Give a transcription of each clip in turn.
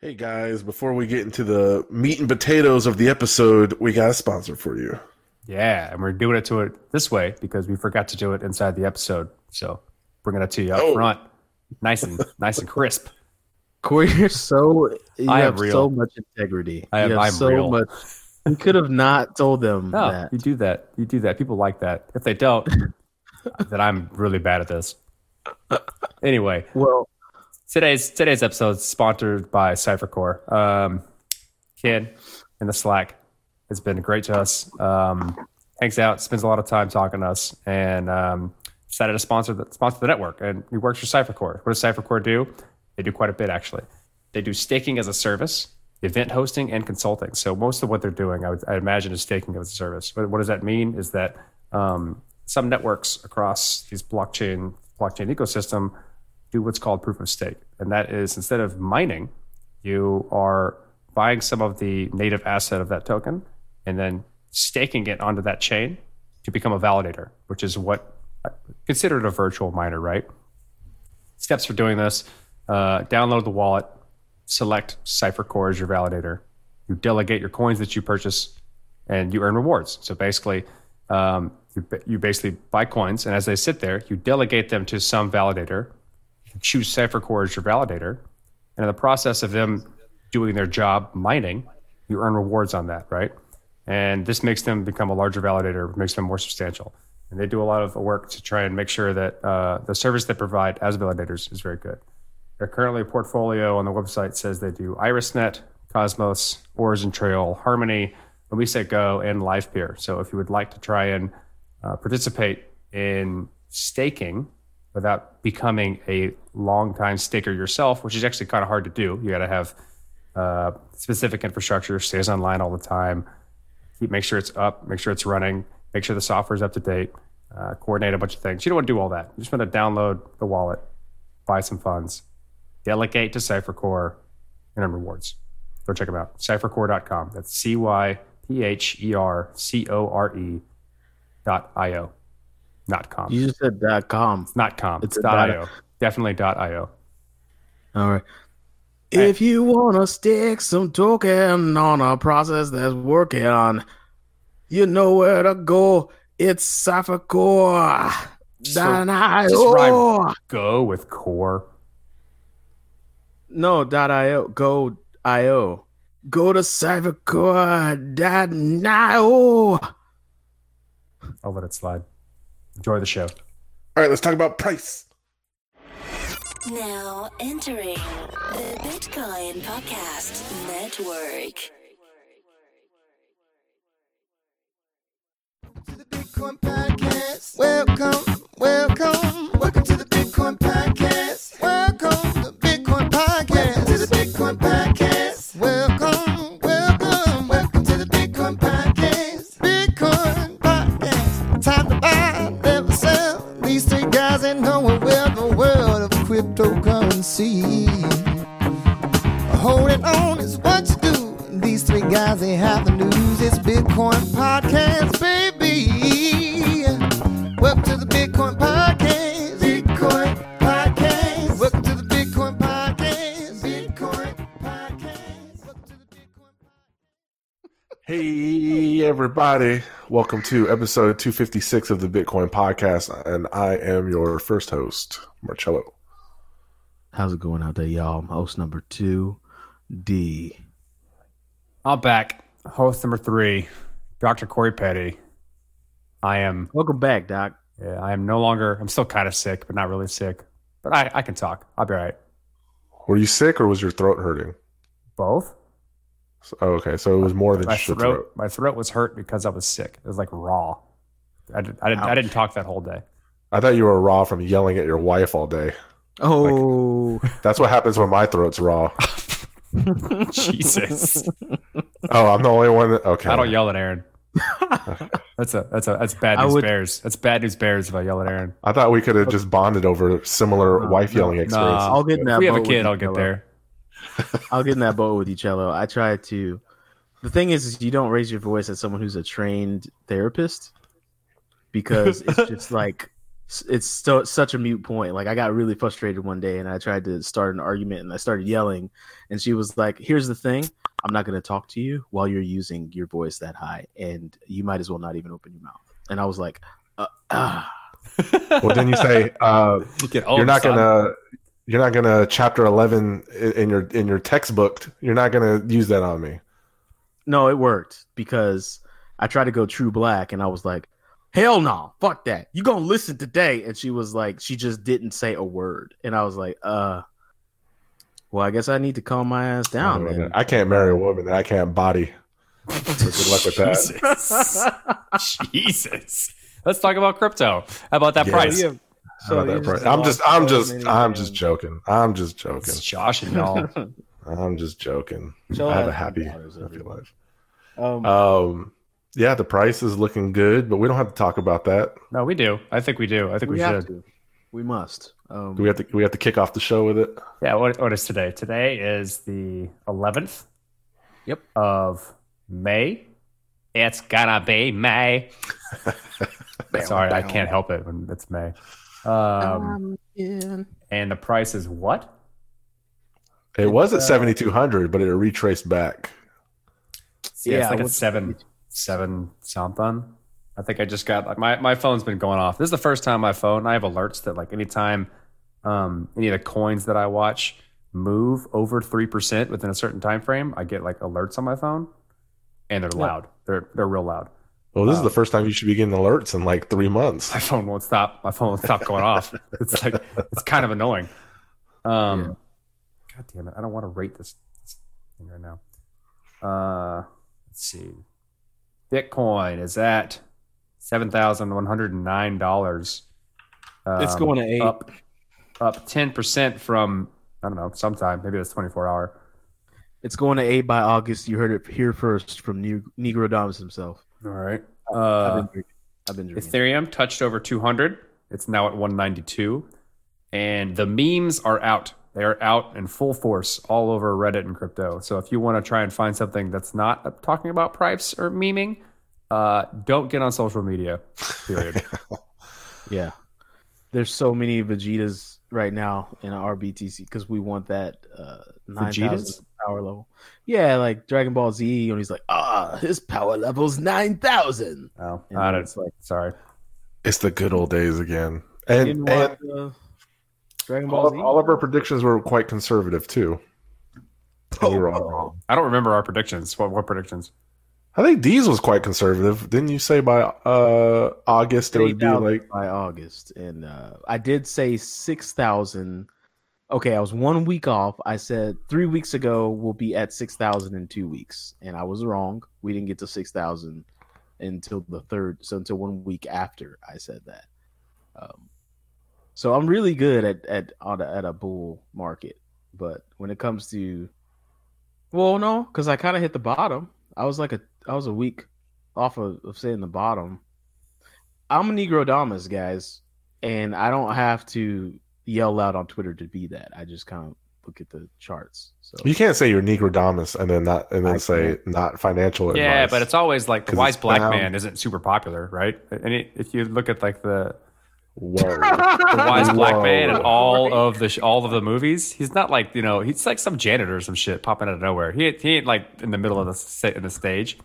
Hey guys, before we get into the meat and potatoes of the episode, we got a sponsor for you. Yeah, and we're doing it to it this way because we forgot to do it inside the episode. So bringing it to you up Oh. front, nice and nice and crisp. Corey, you're so you I am have real. so much integrity. I am- you have I'm so real. much. You could have not told them No, that. you do that. You do that. People like that. If they don't, then I'm really bad at this. Anyway, Well, today's today's episode is sponsored by CypherCore. Um, Ken in the Slack has been great to us. Um, hangs out, spends a lot of time talking to us, and um, decided to sponsor the sponsor the network. And he works for CypherCore. What does CypherCore do? They do quite a bit actually. They do staking as a service, event hosting, and consulting. So most of what they're doing, I would I imagine, is staking as a service. But what does that mean? Is that um, some networks across these blockchain blockchain ecosystem do what's called proof of stake. And that is instead of mining, you are buying some of the native asset of that token and then staking it onto that chain to become a validator, which is what considered a virtual miner, right? Steps for doing this uh, download the wallet, select CypherCore as your validator. You delegate your coins that you purchase and you earn rewards. So basically, um, you, you basically buy coins, and as they sit there, you delegate them to some validator choose CypherCore as your validator. And in the process of them doing their job mining, you earn rewards on that, right? And this makes them become a larger validator, makes them more substantial. And they do a lot of work to try and make sure that uh, the service they provide as validators is very good. They're currently a portfolio on the website says they do IrisNet, Cosmos, Origin Trail, Harmony, Go, and LivePeer. So if you would like to try and uh, participate in staking without becoming a long-time staker yourself, which is actually kind of hard to do. You got to have uh, specific infrastructure, stays online all the time. Keep make sure it's up, make sure it's running, make sure the software is up to date, uh, coordinate a bunch of things. You don't want to do all that. You just want to download the wallet, buy some funds, delegate to CypherCore, and earn rewards. Go check them out. CypherCore.com. That's C Y P H E R C O R E dot I O. Not com. you just said dot com. It's not com. It's It's dot dot- io. Definitely dot io. All right. If you wanna stick some token on a process that's working on, you know where to go. It's CypherCore. So, Dot just io. Go with core. No, dot io. Go io. Go to CypherCore. Dot io. I'll let it slide. Enjoy the show. All right, let's talk about price. Now entering the Bitcoin Podcast Network. to the Bitcoin Podcast. Welcome, welcome, welcome cryptocurrency. Holding on is what you do. These three guys, they have the news. It's Bitcoin Podcast, baby. Welcome to the Bitcoin Podcast. Bitcoin Podcast. Welcome to the Bitcoin Podcast. Bitcoin Podcast. Welcome to the Bitcoin Hey, everybody. Welcome to episode 256 of the Bitcoin Podcast. And I am your first host, Marcello. How's it going out there, y'all? I'm host number two, D. I'm back. Host number three, Dr. Corey Petty. I am Welcome back, Doc. yeah, I am no longer I'm still kind of sick, but not really sick. But I, I can talk. I'll be all right. Were you sick or was your throat hurting? Both? So- oh, okay, so it was more than My just your throat, throat. my throat was hurt because I was sick. It was like raw. I, did, I, didn't, I didn't talk that whole day. I thought you were raw from yelling at your wife all day. Oh, That's what happens when my throat's raw. Jesus. Oh, I'm the only one that. Okay. I don't yell at Aaron. That's a that's a that's bad news would- bears. That's bad news bears if I yell at Aaron. I thought we could have just bonded over similar No, wife no, yelling no. experiences. I'll get in If that we have a kid, I'll get there. I'll get in that boat with you, Cello. I try to. The thing is, is you don't raise your voice at someone who's a trained therapist because it's just like s- it's so such a mute point. Like I got really frustrated one day, and I tried to start an argument, and I started yelling, and she was like, "Here's the thing: I'm not going to talk to you while you're using your voice that high, and you might as well not even open your mouth." And I was like, uh, ah. Well, then you say uh, you're not gonna you're not gonna chapter eleven in your in your textbook. You're not gonna use that on me. No, it worked because I tried to go true black and I was like, hell no, fuck that. You gonna listen today. And she was like, she just didn't say a word. And I was like, uh, well, I guess I need to calm my ass down. then. I can't marry a woman that I can't body. So good luck with that. Jesus. Jesus. Let's talk about crypto. How about that Yes. price? Yeah. How about that here's price? I'm just I'm just man. I'm just joking. I'm just joking. It's Josh and y'all. I'm just joking. She'll I have have a happy, happy life. Um, Um, yeah, the price is looking good, but we don't have to talk about that. no, we do. I think we do. I think we, we have should. to. We must. Um, Do we have to we have to kick off the show with it? Yeah, what, what is today? Today is the 11th Yep. of May. It's gonna be May. Sorry, I can't help it when it's May. Um, yeah. and the price is what? It was uh, at 7200, but it retraced back. Yeah, it's like a seven, seven something. I think I just got like my, my phone's been going off. This is the first time my phone. I have alerts that like anytime um, any of the coins that I watch move over three percent within a certain time frame, I get like alerts on my phone, and they're loud. They're they're real loud. Well, this is the first time you should be getting alerts in like three months. My phone won't stop. My phone won't stop going off. It's like it's kind of annoying. Um, God damn it! I don't want to rate this thing right now. Uh, let's see. Bitcoin is at seven thousand one hundred and nine dollars. Um, It's going to eight. up, up ten percent from I don't know sometime maybe it's twenty four hour. It's going to eight by August. You heard it here first from New Negro Domus himself. All right. I've Uh, been drinking. I've been drinking. Ethereum touched over 200. It's now at 192. And the memes are out. They are out in full force all over Reddit and crypto. So if you want to try and find something that's not talking about price or memeing, uh, don't get on social media. Period. Yeah. There's so many Vegetas right now in r/BTC because we want that uh, 9,000 Vegetas? power level. Yeah, like Dragon Ball Z, and he's like, ah, his power level's 9,000. oh, And I don't. it's like, Sorry. It's the good old days again. you And, and uh, Dragon Ball all, Z? all of our predictions were quite conservative too. And we were all wrong. I don't remember our predictions. What, what predictions? I think D's was quite conservative. Didn't you say by uh August it would be 8,000 like by August, and uh, I did say six thousand. Okay, I was one week off. I said three weeks ago we'll be at six thousand in two weeks, and I was wrong. We didn't get to six thousand until the third, so until one week after I said that. Um, so I'm really good at at on a, at a bull market, but when it comes to, well, no, because I kind of hit the bottom. I was like a I was a week off of, of saying the bottom. I'm a Negrodamus, guys, and I don't have to yell loud on Twitter to be that. I just kind of look at the charts. So you can't say you're Negrodamus and then not and then I say not financial Yeah, advice. but it's always like the 'Cause wise black bound- man isn't super popular, right? And it, if you look at like the Whoa. the wise black Whoa. man in all of the sh- all of the movies. He's not like you know he's like some janitor or some shit popping out of nowhere. He ain't- he ain't like in the middle of the sta- in the stage.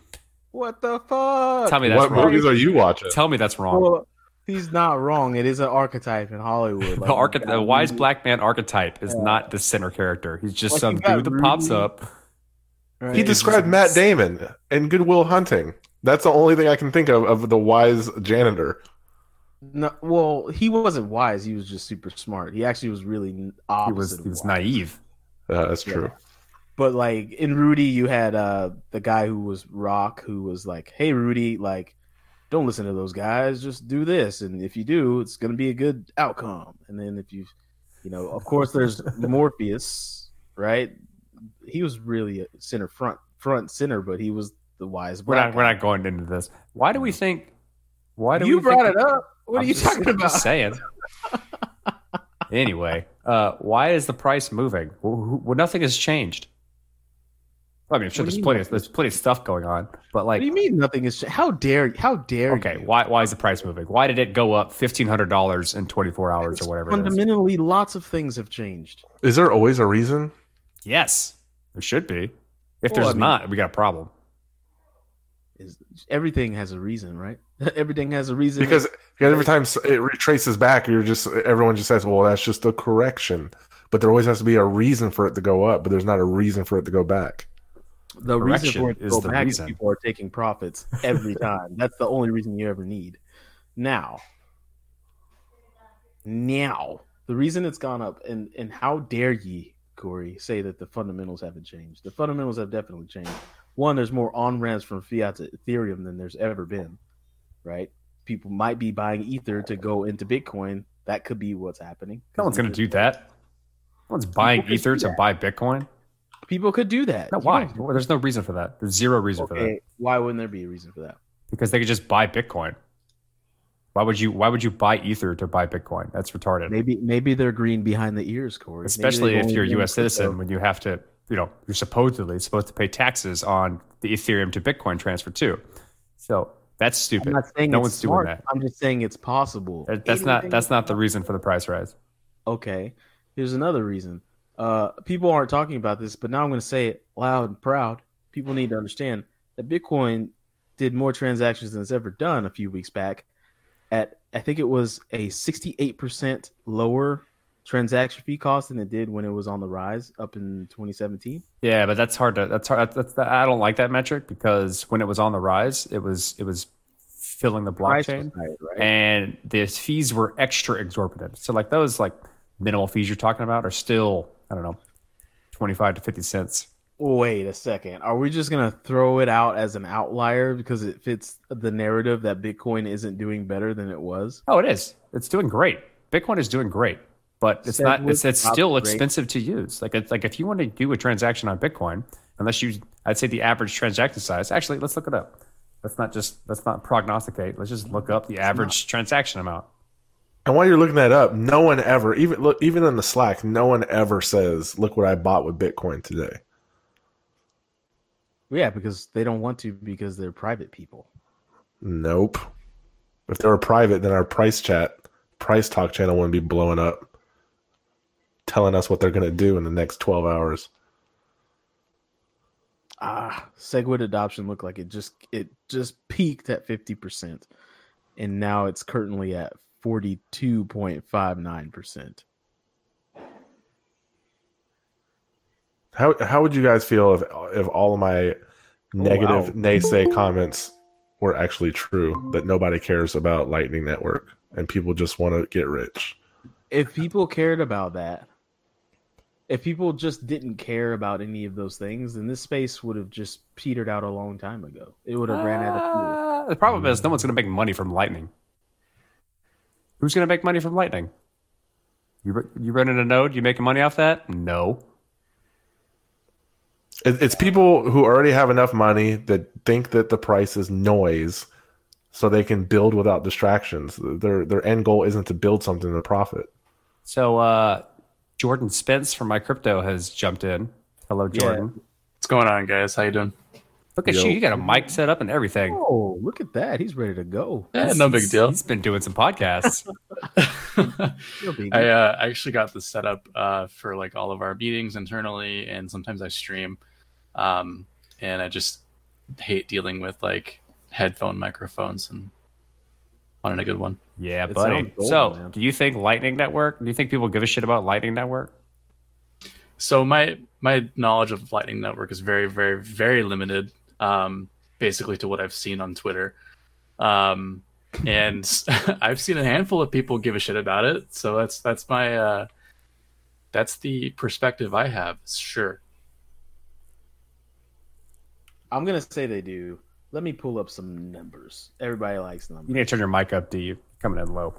what the fuck? Tell me that's what wrong. movies are you watching? Tell me that's wrong. Well, he's not wrong. It is an archetype in Hollywood. Like, the, arche- the wise Rudy- black man archetype is Yeah. not the center character. He's just Like, some you got dude that pops up. right? He described Matt Damon in Good Will Hunting. That's the only thing I can think of of the wise janitor. No, well, he wasn't wise. He was just super smart. He actually was really He opposite. was he was naive. Uh, that's Yeah. true. But like in Rudy, you had uh the guy who was Rock, who was like, "Hey, Rudy, like, don't listen to those guys. Just do this, and if you do, it's gonna be a good outcome." And then if you, you know, of course, there's Morpheus, right? He was really a center front front center, but he was the wise. We're black not we're not going into this. Why do we think? Why do You we brought think, it up. What I'm are you just- talking I'm about? Just saying. anyway, uh, why is the price moving? Well, who- well, nothing has changed. I mean, sure, What do there's plenty of there's plenty of stuff going on, but like, What do you mean nothing is? How dare? How dare? okay, you? why why is the price moving? Why did it go up fifteen hundred dollars in twenty four hours or whatever? It is? Fundamentally, lots of things have changed. Is there always a reason? Yes, there should be. If Well, there's I mean- not, we got a problem. Is everything has a reason, right? everything has a reason. Because because every time it retraces back, you're just everyone just says, "Well, that's just a correction." But there always has to be a reason for it to go up, but there's not a reason for it to go back. the reason for it to is go the back reason. is people are taking profits every time. That's the only reason you ever need. Now, now the reason it's gone up, and and how dare ye, Corey, say that the fundamentals haven't changed? The fundamentals have definitely changed. One, there's more on ramps from fiat to Ethereum than there's ever been. Right? People might be buying Ether to go into Bitcoin. That could be what's happening. No one's going to do that. No one's buying Ether to buy Bitcoin. People could do that. No, why? Well, There's no reason for that. There's zero reason for that why wouldn't there be a reason for that? because they could just buy Bitcoin. Why would you? Why would you buy Ether to buy Bitcoin? That's retarded. Maybe maybe they're green behind the ears, Corey. Especially if you're a U.S. citizen, when you have to, you know, you're supposedly supposed to pay taxes on the Ethereum to Bitcoin transfer too. So that's I'm stupid. not saying No one's doing that. I'm just saying it's possible. That- That's not. That's not the reason for the price rise. okay. Here's another reason. Uh, people aren't talking about this, but now I'm going to say it loud and proud. People need to understand that Bitcoin did more transactions than it's ever done a few weeks back. At I think it was a 68% lower transaction fee cost than it did when it was on the rise up in 2017. Yeah, but that's hard to. That's hard. That's, I don't like that metric because when it was on the rise, it was it was filling the blockchain. higher, right? and the fees were extra exorbitant. So like those like minimal fees you're talking about are still I don't know, twenty five to fifty cents. Wait a second. Are we just gonna throw it out as an outlier because it fits the narrative that Bitcoin isn't doing better than it was? Oh, it is. It's doing great. Bitcoin is doing great, but it's not. It's it's still great. expensive to use. Like it's like if you want to do a transaction on Bitcoin, unless you, I'd say the average transaction size. Actually, let's look it up. Let's not just let's not prognosticate. Let's just look up the average transaction amount. And while you're looking that up, no one ever, even look, even in the Slack, no one ever says, "Look what I bought with Bitcoin today." Yeah, because they don't want to because they're private people. Nope. If they were private, then our price chat, price talk channel wouldn't be blowing up, telling us what they're going to do in the next 12 hours. Ah, Segwit adoption looked like it just it just peaked at fifty percent, and now it's currently at forty two point five nine percent. How how would you guys feel if if all of my negative wow. naysay comments were actually true? That nobody cares about Lightning Network and people just want to get rich. If people cared about that, if people just didn't care about any of those things, then this space would have just petered out a long time ago. It would have ran out of fuel. Uh, the problem is no one's going to make money from Lightning. Who's going to make money from Lightning? You ru- you running a node? You making money off that? No. It, it's people who already have enough money that think that the price is noise, so they can build without distractions. Their their end goal isn't to build something to profit. So uh, Jordan Spence from MyCrypto has jumped in. Hello, Jordan. What's going on, guys? How you doing? Look at Yo. you. You got a mic set up and everything. Oh, look at that! He's ready to go. Eh, no big deal. He's been doing some podcasts. I uh, actually got this set up uh, for like all of our meetings internally, and sometimes I stream. Um, and I just hate dealing with like headphone microphones and wanted a good one. yeah, It buddy. sounds gold, so, man. do you think Lightning Network? Do you think people give a shit about Lightning Network? So my my knowledge of Lightning Network is very very very limited. Um, basically to what I've seen on Twitter. Um, and I've seen a handful of people give a shit about it. So that's that's my uh, that's the perspective I have. Sure. I'm gonna say they do. Let me pull up some numbers. Everybody likes numbers. You need to turn your mic up, Do You're coming in low.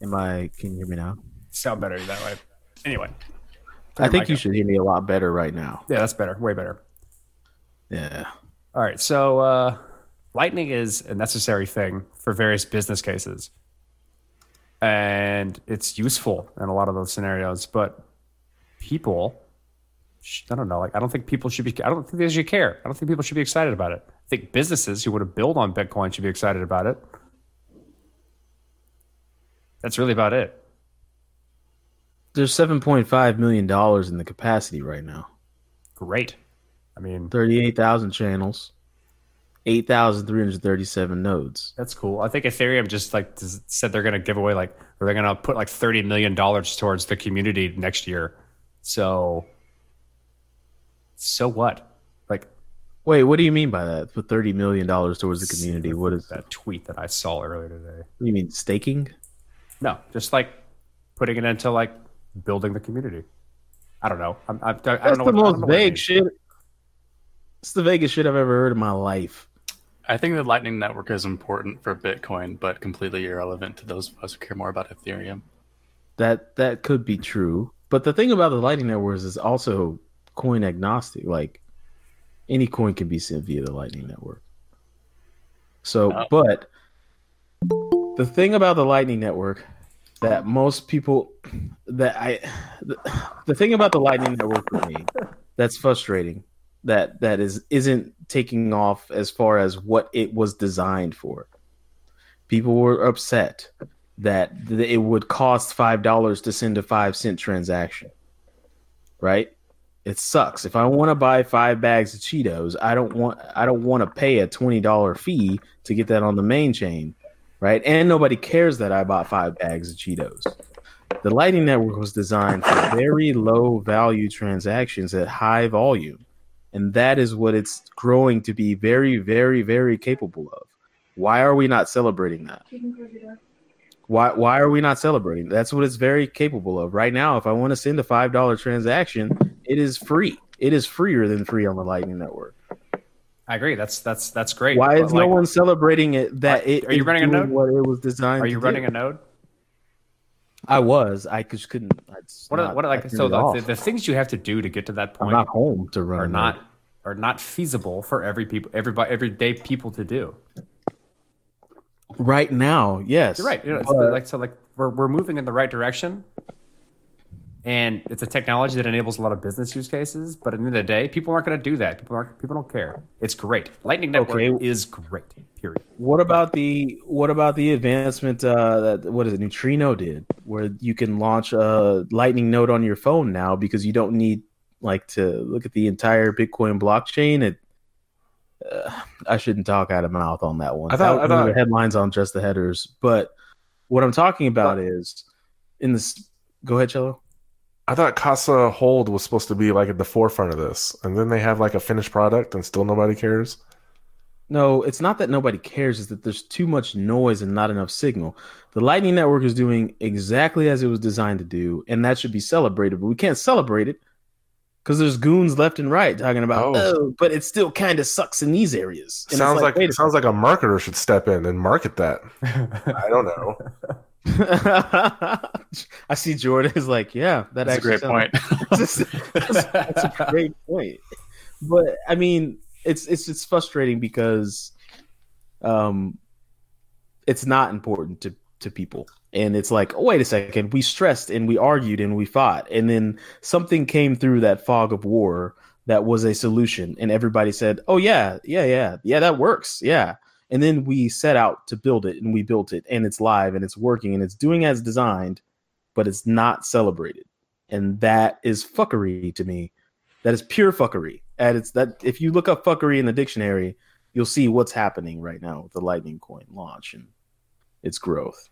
Am I? Can you hear me now? Sound better that way. Anyway. I think you up. should hear me a lot better right now. Yeah, that's better. Way better. Yeah. All right. So, uh, Lightning is a necessary thing for various business cases. And it's useful in a lot of those scenarios. But people I don't know. Like I don't think people should be. I don't think they should care. I don't think people should be excited about it. I think businesses who want to build on Bitcoin should be excited about it. That's really about it. There's 7.5 million dollars in the capacity right now. Great. I mean, 38,000 channels, 8,337 nodes. that's cool. I think Ethereum just like said they're going to give away like, or they're going to put like thirty million dollars towards the community next year. So, so what? Like Wait, what do you mean by that? Put 30 million dollars towards the community. What is that? that tweet that I saw earlier today? What do you mean staking? No, just like putting it into like building the community. I don't know. I'm, I, I don't That's know. the what, most know what it vague shit. It's the vaguest shit I've ever heard in my life. I think the Lightning Network is important for Bitcoin, but completely irrelevant to those of us who care more about Ethereum. That that could be true. But the thing about the Lightning Network is it's also coin agnostic. Like any coin can be sent via the Lightning Network. So, Oh. but the thing about the Lightning Network that most people that I the, the thing about the Lightning Network for me that's frustrating that that is isn't taking off as far as what it was designed for. People were upset that th- it would cost five dollars to send a five cent transaction. Right? It sucks. If I want to buy five bags of Cheetos, I don't want I don't want to pay a twenty dollar fee to get that on the main chain, right? And nobody cares that I bought five bags of Cheetos. The Lightning Network was designed for very low value transactions at high volume, and that is what it's growing to be very, very, very capable of. Why are we not celebrating that? Why why are we not celebrating? That's what it's very capable of. Right now, if I want to send a five dollar transaction, it is free. It is freer than free on the Lightning Network. I agree. That's that's that's great. Why is like, no one celebrating it? That Are- it are you is running a node? What it was designed. Are you to running do. a node? I was. I just couldn't. it's What are, not- what are like so it the, the, the things you have to do to get to that I'm point not home to run. are not node. are not feasible for every people everybody everyday people to do. right now. Yes, You're right. You know, But- like so like we're we're moving in the right direction. And it's a technology that enables a lot of business use cases, but at the end of the day, people aren't going to do that. People aren't. People don't care. It's great. Lightning Network Okay. is great. Period. What about the what about the advancement uh, that what is it Neutrino did, where you can launch a Lightning node on your phone now because you don't need like to look at the entire Bitcoin blockchain. It, uh, I shouldn't talk out of mouth on that one. I thought- That I thought- headlines on just the headers, but what I'm talking about is in this. Go ahead, Cello. I thought Casa Hold was supposed to be like at the forefront of this, and then they have like a finished product, and still nobody cares. No, it's not that nobody cares. It's that there's too much noise and not enough signal. The Lightning Network is doing exactly as it was designed to do, and that should be celebrated. But we can't celebrate it because there's goons left and right talking about, Oh. oh, but it still kind of sucks in these areas. And sounds like, wait a sounds like a marketer should step in and market that. I don't know. I see Jordan is like, yeah, that That's a great sounds- point. that's, that's a great point. But I mean, it's it's it's frustrating because um it's not important to to people. And it's like, oh, wait a second, we stressed and we argued and we fought, and then something came through that fog of war that was a solution, and everybody said, "Oh yeah, yeah, yeah, yeah, that works, yeah." And then we set out to build it, and we built it, and it's live, and it's working, and it's doing as designed, but it's not celebrated, and that is fuckery to me. That is pure fuckery. And it's that if you look up fuckery in the dictionary, you'll see what's happening right now with the Lightning coin launch and its growth.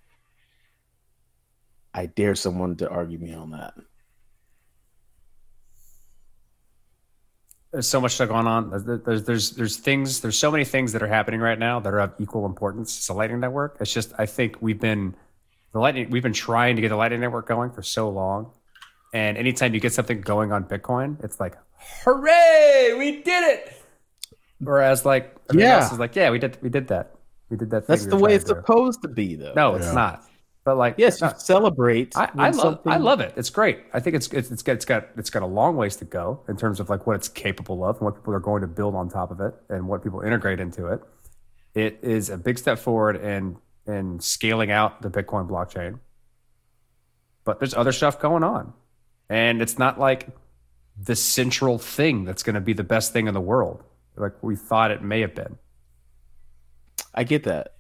I dare someone to argue me on that. There's so much stuff going on. There's, there's there's there's things. There's so many things that are happening right now that are of equal importance. It's a Lightning Network. It's just I think we've been the Lightning. We've been trying to get the Lightning Network going for so long, and anytime you get something going on Bitcoin, it's like, hooray, we did it. Whereas like Yeah. else is like, yeah, we did we did that. We did that. Thing That's we the way it's to supposed to be, though. No, That's- it's not. But like, Yes, you no, celebrate. I, I love something- I love it. It's great. I think it's it's it's got it's got it's got a long ways to go in terms of like what it's capable of and what people are going to build on top of it and what people integrate into it. It is a big step forward in in scaling out the Bitcoin blockchain. But there's other stuff going on. And it's not like the central thing that's going to be the best thing in the world, like we thought it may have been. I get that.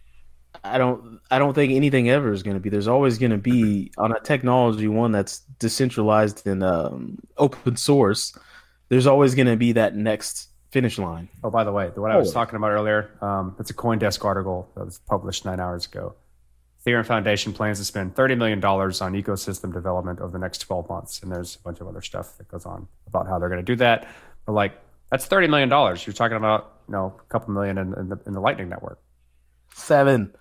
I don't. I don't think anything ever is going to be. There's always going to be on a technology one that's decentralized and um, open source. There's always going to be that next finish line. Oh, by the way, the what I was talking about earlier, um, it's a CoinDesk article that was published nine hours ago. Ethereum Foundation plans to spend $30 million on ecosystem development over the next 12 months. And there's a bunch of other stuff that goes on about how they're going to do that. But like, that's $30 million. You're talking about, you know, a couple million in, in, the, in the Lightning Network. Seven.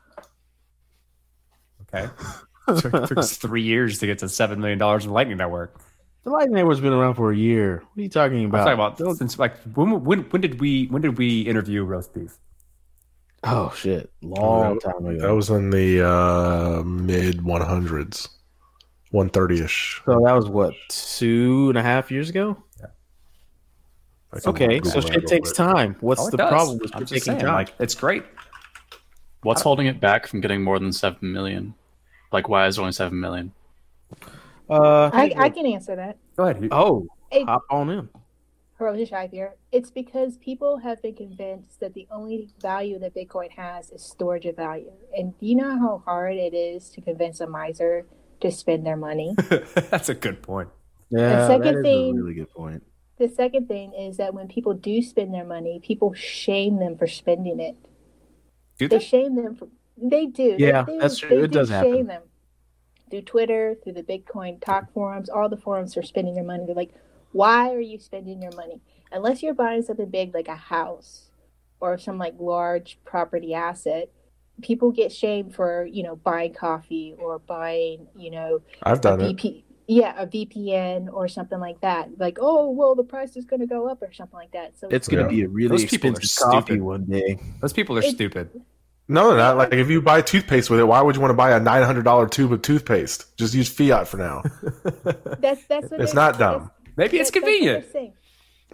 Okay. it took, took us three years to get to $7 million in the Lightning Network. The Lightning Network's been around for a year. What are you talking about? I'm about? talking about since like when, when when did we when did we interview Roasbeef? oh shit, long time ago. That was in the uh, mid 100s, 130 ish. so that was what two and a half years ago. Yeah. Okay, so shit takes time. What's Oh, the does. problem with I'm just taking saying, time? like it's great. What's holding it back from getting more than seven million? Like, why is it only seven million? uh, I, I can answer that. Go ahead. oh, It, hop on in. Hiroshi Shai here. It's because people have been convinced that the only value that Bitcoin has is storage of value. And do you know how hard it is to convince a miser to spend their money? That's a good point. Yeah, second that is thing- a really good point. the second thing is that when people do spend their money, people shame them for spending it. Do They they? shame them for they do. Yeah, they, that's true. They It do does happen. shame them through Twitter, through the Bitcoin talk forums, all the forums for spending their money. They're like, "Why are you spending your money? Unless you're buying something big like a house or some like large property asset." People get shamed for you know buying coffee or buying you know I've a done it. VP, yeah, a VPN or something like that. Like, oh, well, the price is going to go up or something like that. So It's gonna Yeah. be a really Those people are expensive coffee stupid. one day. Those people are It- stupid. No, they're not. Like if you buy toothpaste with it, why would you want to buy a nine hundred dollar tube of toothpaste? Just use fiat for now. that's that's what It's they- not dumb. Maybe it's that- that's what they're convenient.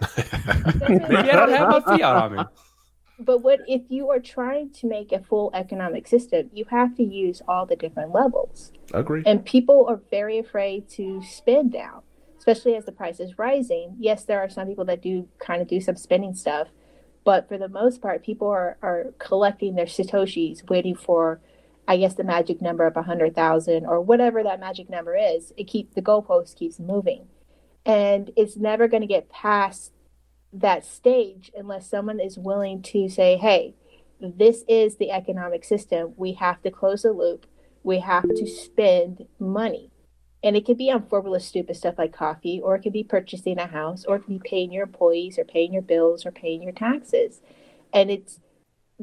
That's Maybe I don't have my fiat on me. But what if you are trying to make a full economic system? You have to use all the different levels, Agree. and people are very afraid to spend now, especially as the price is rising. Yes, there are some people that do kind of do some spending stuff, but for the most part, people are are collecting their satoshis, waiting for, I guess, the magic number of a hundred thousand or whatever that magic number is. It keep the goalpost keeps moving, and it's never going to get past that stage unless someone is willing to say, hey, this is the economic system. We have to close the loop. We have to spend money. And it could be on frivolous, stupid stuff like coffee, or it could be purchasing a house, or it could be paying your employees, or paying your bills, or paying your taxes. And it's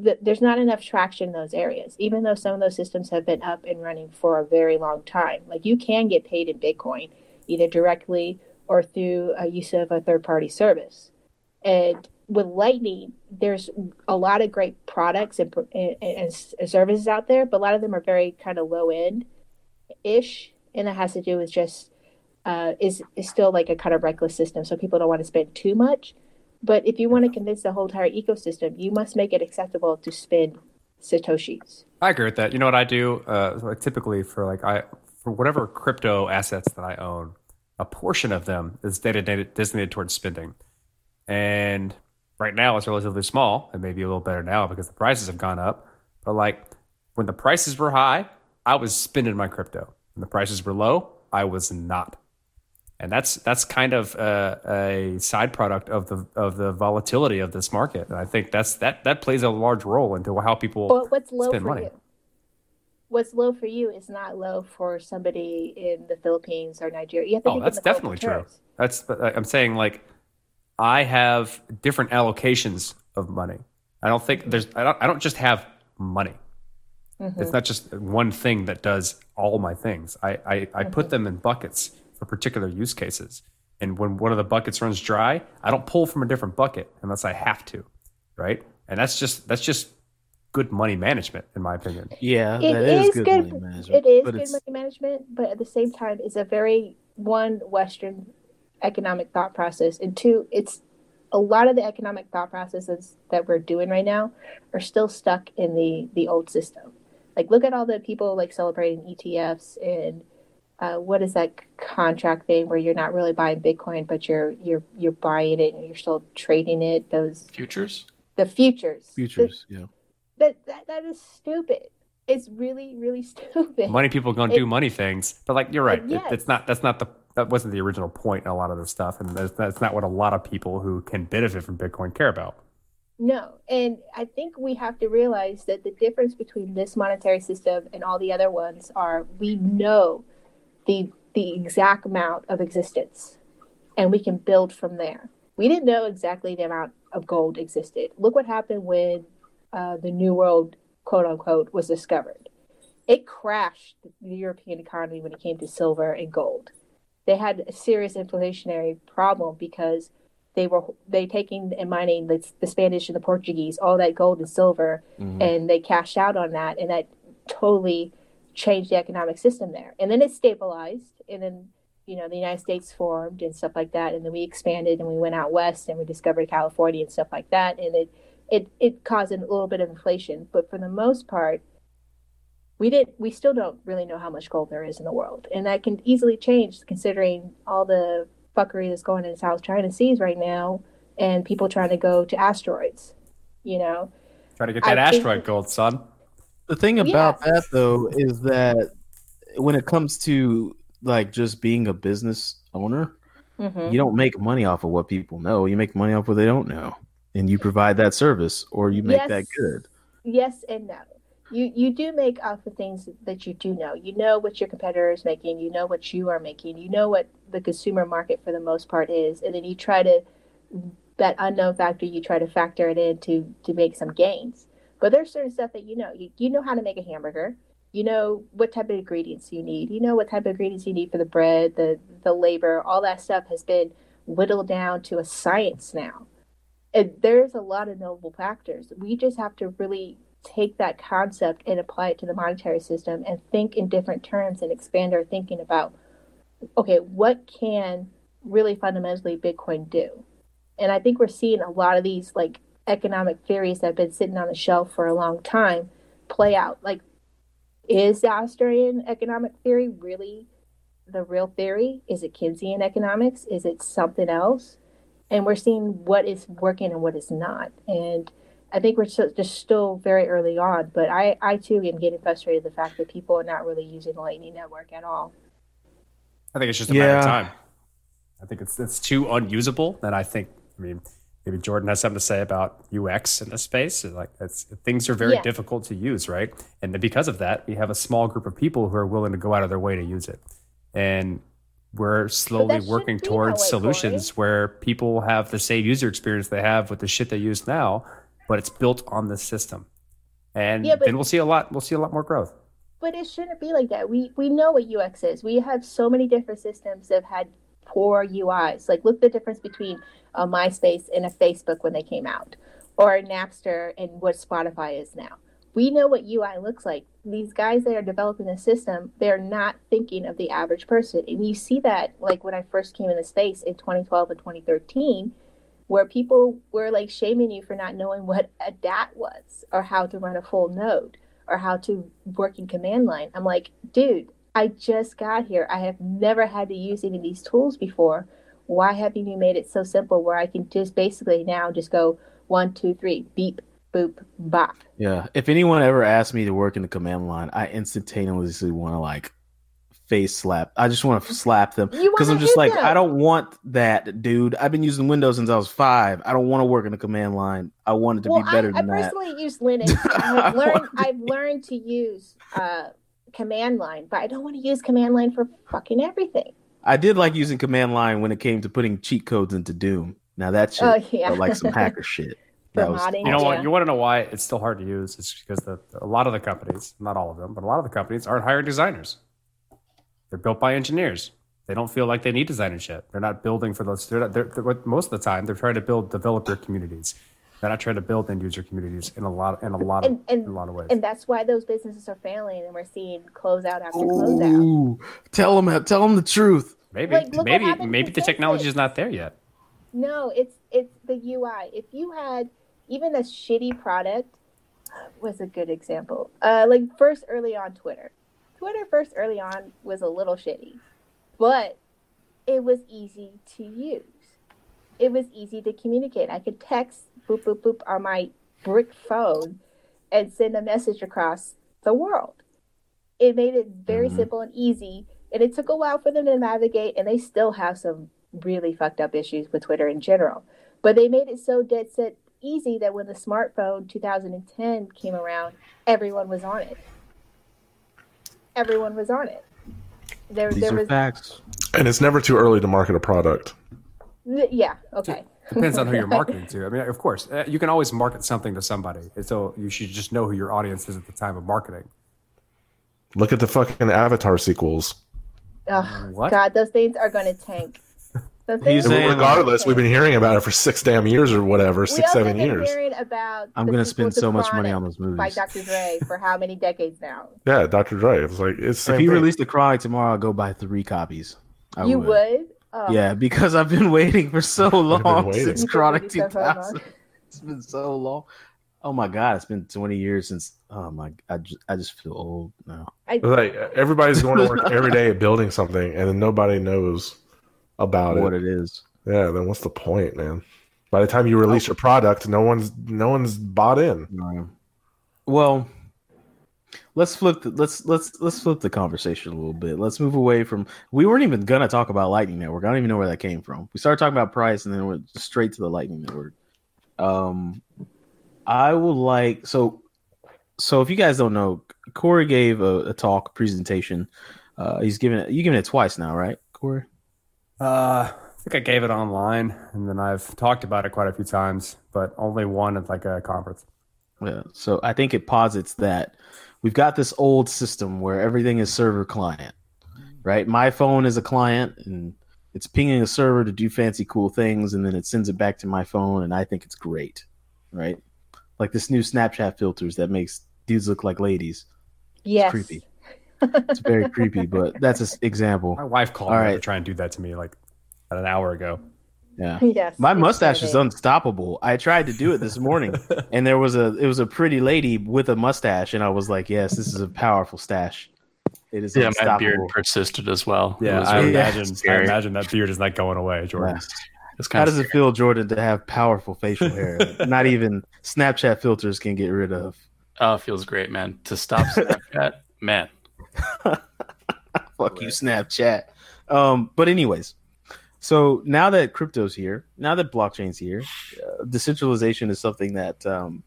th- there's not enough traction in those areas, even though some of those systems have been up and running for a very long time. Like you can get paid in Bitcoin, either directly or through a use of a third party service. And with Lightning, there's a lot of great products and, and, and services out there, but a lot of them are very kind of low end ish. And that has to do with just, uh, is, is still like a kind of reckless system. So people don't want to spend too much. But if you want to convince the whole entire ecosystem, you must make it acceptable to spend Satoshis. I agree with that. You know what I do? Uh, typically for like I for whatever crypto assets that I own, a portion of them is designated designated towards spending, and right now it's relatively small. It may be a little better now because the prices have gone up. But like when the prices were high, I was spending my crypto. When the prices were low, I was not. And that's that's kind of a, a side product of the of the volatility of this market. And I think that's that that plays a large role into how people But what's low spend for money. you? What's low for you is not low for somebody in the Philippines or Nigeria. You have to Oh, that's definitely true. terms. That's I'm saying like I have different allocations of money. I don't think there's I don't I don't just have money. Mhm. It's not just one thing that does all my things. I I, I put them in buckets for particular use cases. And when one of the buckets runs dry, I don't pull from a different bucket unless I have to, right? And that's just that's just good money management, in my opinion. Yeah, It that is, is good, good. money management. It is good it's- money management, but at the same time, it's a very one Western economic thought process, and two, it's a lot of the economic thought processes that we're doing right now are still stuck in the the old system. Like, look at all the people like celebrating ETFs and uh, what is that contract thing where you're not really buying Bitcoin, but you're you're you're buying it and you're still trading it. Those Futures? the futures. Futures, yeah. That that, that is stupid. It's really really stupid. Money people gonna do money things, but like you're right, it- yes. it's not. That's not the. That wasn't the original point in a lot of this stuff, and that's, that's not what a lot of people who can benefit from Bitcoin care about. No, and I think we have to realize that the difference between this monetary system and all the other ones are we know the the exact amount of existence, and we can build from there. We didn't know exactly the amount of gold existed. Look what happened when uh, the New World, quote unquote, was discovered. It crashed the European economy when it came to silver and gold. They had a serious inflationary problem because they were they taking and mining the, the Spanish and the Portuguese all that gold and silver, Mhm. and they cashed out on that, and that totally changed the economic system there. And then it stabilized, and then you know the United States formed and stuff like that, and then we expanded and we went out west and we discovered California and stuff like that, and it it it caused a little bit of inflation, but for the most part. We didn't. We still don't really know how much gold there is in the world, and that can easily change considering all the fuckery that's going in South China Seas right now, and people trying to go to asteroids. You know, trying to get I that think- asteroid gold, son. The thing about Yes. that though is that when it comes to like just being a business owner, Mhm. you don't make money off of what people know. You make money off what they don't know, and you provide that service or you make that good. yes and no. You you do make off the things that you do know. You know what your competitor is making. You know what you are making. You know what the consumer market for the most part is, and then you try to that unknown factor. You try to factor it in to to make some gains. But there's certain stuff that you know. You you know how to make a hamburger. You know what type of ingredients you need. You know what type of ingredients you need for the bread, the the labor. All that stuff has been whittled down to a science now. And there's a lot of knowable factors. We just have to really take that concept and apply it to the monetary system and think in different terms and expand our thinking about okay, what can really fundamentally Bitcoin do? And I think we're seeing a lot of these like economic theories that have been sitting on the shelf for a long time play out. Like, is the Australian economic theory really the real theory? Is it Keynesian economics? Is it something else? And we're seeing what is working and what is not. And I think we're still, just still very early on, but I, I too am getting frustrated with the fact that people are not really using the Lightning Network at all. I think it's just a matter of time. I think it's it's too unusable, and I think I mean maybe Jordan has something to say about UX in this space. Like it's things are very Yeah. difficult to use, right? And because of that, we have a small group of people who are willing to go out of their way to use it, and we're slowly working towards way, solutions where people have the same user experience they have with the shit they use now, but it's built on this system. And Yeah, but- then we'll see a lot. We'll see a lot more growth. But it shouldn't be like that. We we know what UX is. We have so many different systems that have had poor UIs. Like look the difference between a MySpace and a Facebook when they came out, or a Napster and what Spotify is now. We know what UI looks like. These guys that are developing the system, they're not thinking of the average person. And you see that like when I first came in the space in 2012 and 2013, where people were like shaming you for not knowing what a DAT was or how to run a full node or how to work in command line. I'm like, dude, I just got here. I have never had to use any of these tools before. Why haven't you made it so simple where I can just basically now just go one, two, three, beep, boop, bop. Yeah. If anyone ever asked me to work in the command line, I instantaneously want to like face slap. I just want to slap them because I'm just like, them. I don't want that, dude. I've been using Windows since I was five. I don't want to work in the command line. I want it to well, be better I, I than that. personally use Linux. I've learned I've learned to use uh, command line, but I don't want to use command line for fucking everything. I did like using command line when it came to putting cheat codes into Doom. Now that's Oh, yeah. like some hacker shit. That was modding. You know Yeah. what? You want to know why it's still hard to use? It's because the, a lot of the companies, not all of them, but a lot of the companies aren't hiring designers. They're built by engineers. They don't feel like they need designers yet. They're not building for those. They're, not, they're, they're most of the time they're trying to build developer communities. They're not trying to build end user communities in a lot in a lot of And- and- in a lot of ways. And that's why those businesses are failing, and we're seeing closeout after closeout. Ooh, tell them, tell them the truth. maybe like, maybe maybe the technology is not there yet. No, it's it's the UI. If you had even a shitty product, was a good example. Uh, like first early on Twitter, Twitter first early on was a little shitty, but it was easy to use. It was easy to communicate. I could text boop boop boop on my brick phone and send a message across the world. It made it very Mhm. simple and easy, and it took a while for them to navigate. And they still have some really fucked up issues with Twitter in general, but they made it so dead set easy that when the smartphone 2010 came around, everyone was on it. Everyone was on it. There, These there are was, facts. And it's never too early to market a product. yeah, okay. Depends on who you're marketing to. I mean, of course, uh, you can always market something to somebody. And so you should just know who your audience is at the time of marketing. Look at the fucking Avatar sequels. Ugh, What? God, those things are going to tank. Regardless, we've been hearing about it for six damn years or whatever, six also seven years. About I'm gonna spend so much money on those movies by. Dr. Dre for how many decades now? Yeah, Dr. Dre. It's like it's If he thing. released the Chronic tomorrow, I'll go buy three copies. I you would? Oh, Yeah, because I've been waiting for so long waiting. since Chronic waiting so fucking 2000. It's been so long. Oh my god, it's been 20 years since. Oh my, I just, I just feel old now. I, like everybody's going to work every day building something, and then nobody knows about What it. it is. Yeah, then what's the point, man? By the time you release your product, no one's no one's bought in. Well, let's flip. The, let's let's let's flip the conversation a little bit. Let's move away from. We weren't even gonna talk about Lightning Network. I don't even know where that came from. We started talking about price, and then went straight to the Lightning Network. Um, I would like so. So if you guys don't know, Corey gave a, a talk presentation. Uh, he's given it. You given it twice now, right, Corey? Uh, I think I gave it online, and then I've talked about it quite a few times, but only one at like a conference. Yeah. So I think it posits that we've got this old system where everything is server client, right? My phone is a client and it's pinging a server to do fancy cool things and then it sends it back to my phone and I think it's great, right? Like this new Snapchat filters that makes dudes look like ladies. yes. creepy. It's very creepy, but that's an example. My wife called All me right. to try and do that to me like an hour ago. Yeah. Yes. My mustache is unstoppable. I tried to do it this morning and there was a it was a pretty lady with a mustache and I was like, "Yes, this is a powerful stash." It is Yeah, my unstoppable. beard persisted as well. Yeah, I really imagine. I imagine that beard is not going away, Jordan. Yes. It's How kind does it feel, Jordan, to have powerful facial hair? Not even Snapchat filters can get rid of. oh, it feels great, man. To stop Snapchat, man. Fuck you, Snapchat. Um, but anyways, so now that crypto's here, now that blockchain's here, uh, decentralization is something that um,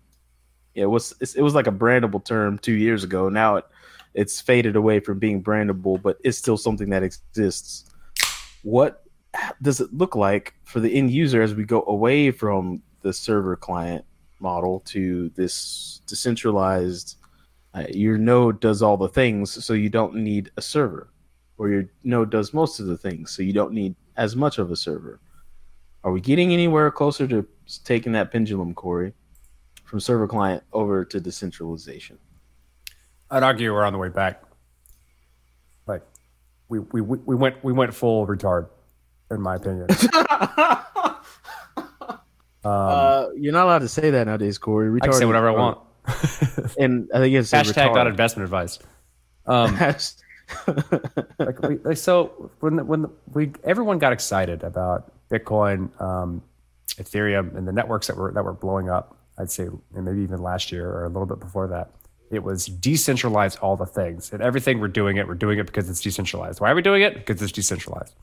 yeah, it was it's, it was like a brandable term two years ago. Now it it's faded away from being brandable, but it's still something that exists. What does it look like for the end user as we go away from the server client model to this decentralized? Uh, your node does all the things, so you don't need a server, or your node does most of the things, so you don't need as much of a server. Are we getting anywhere closer to taking that pendulum, Corey, from server client over to decentralization? I'd argue we're on the way back. Like, we we we we went we went full retard, in my opinion. Um, uh, you're not allowed to say that nowadays, Corey. I can say whatever I want. and I think it's Hashtag not investment advice. Um, like, we, like so when the, when the, we everyone got excited about Bitcoin, um, Ethereum, and the networks that were that were blowing up. I'd say and maybe even last year or a little bit before that. It was decentralized all the things and everything we're doing it. We're doing it because it's decentralized. Why are we doing it? Because it's decentralized.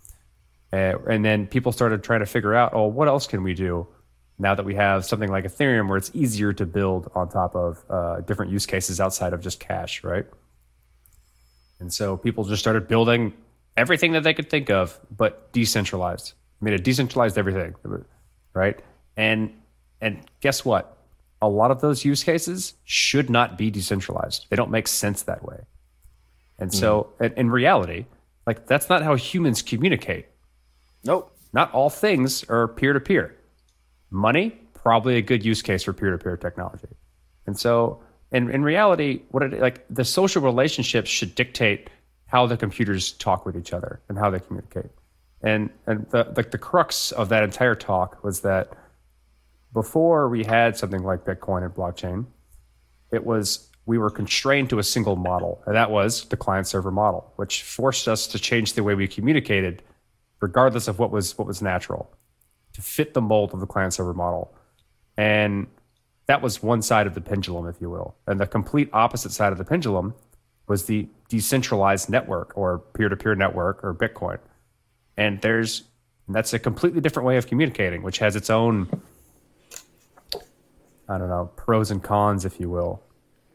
Uh, and then people started trying to figure out, oh, what else can we do now that we have something like Ethereum where it's easier to build on top of uh, different use cases outside of just cash, right? And so people just started building everything that they could think of, but decentralized. I mean, it decentralized everything, right? And and guess what? A lot of those use cases should not be decentralized. They don't make sense that way. And so, in, in reality, like that's not how humans communicate. nope. Not all things are peer to peer. Money, probably a good use case for peer to peer technology. And so, in, in reality, what it like the social relationships should dictate how the computers talk with each other and how they communicate. And and the like the crux of that entire talk was that before we had something like Bitcoin and blockchain, it was we were constrained to a single model, and that was the client server model, which forced us to change the way we communicated, regardless of what was what was natural, to fit the mold of the client server model. And that was one side of the pendulum, if you will. And the complete opposite side of the pendulum was the decentralized network or peer to peer network or Bitcoin. And there's that's a completely different way of communicating, which has its own, I don't know, pros and cons, if you will.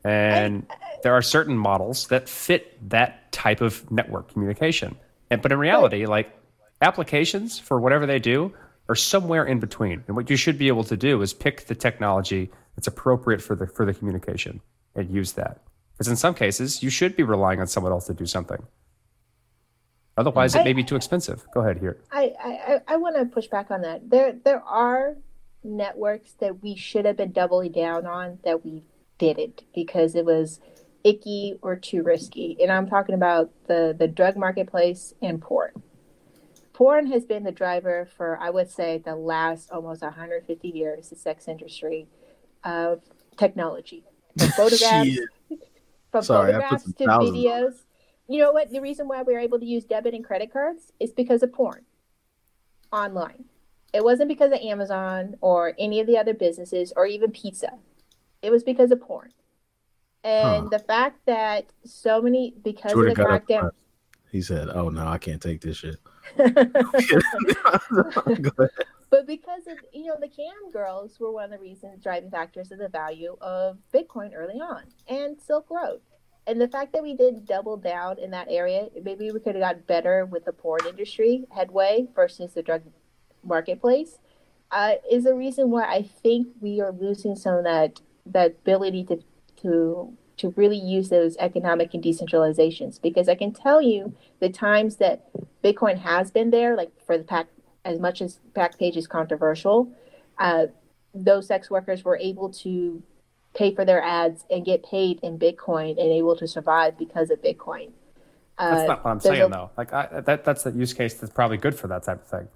And there are certain models that fit that type of network communication. And but in reality, like applications for whatever they do are somewhere in between. And what you should be able to do is pick the technology that's appropriate for the for the communication and use that. Because in some cases, you should be relying on someone else to do something. Otherwise, it may be too expensive. Go ahead here. I, I, I want to push back on that. There there are networks that we should have been doubling down on that we didn't because it was icky or too risky. And I'm talking about the, the drug marketplace and porn. Porn has been the driver for, I would say, the last almost 150 years, the sex industry of technology. From photographs, from Sorry, photographs to videos. You know what? The reason why we were able to use debit and credit cards is because of porn online. It wasn't because of Amazon or any of the other businesses or even pizza. It was because of porn. And Huh. the fact that so many, because of the crackdown, He said, "Oh no, I can't take this shit." But because of you know the cam girls were one of the reasons driving factors of the value of Bitcoin early on and Silk Road. And the fact that we did double down in that area, maybe we could have got better with the porn industry headway versus the drug marketplace, uh, is a reason why I think we are losing some of that that ability to to to really use those economic and decentralizations. Because I can tell you the times that Bitcoin has been there, like for the pack as much as Backpage is controversial, uh, those sex workers were able to pay for their ads and get paid in Bitcoin and able to survive because of Bitcoin. Uh, That's not what I'm saying, a- though. Like I, that, that's the use case that's probably good for that type of thing.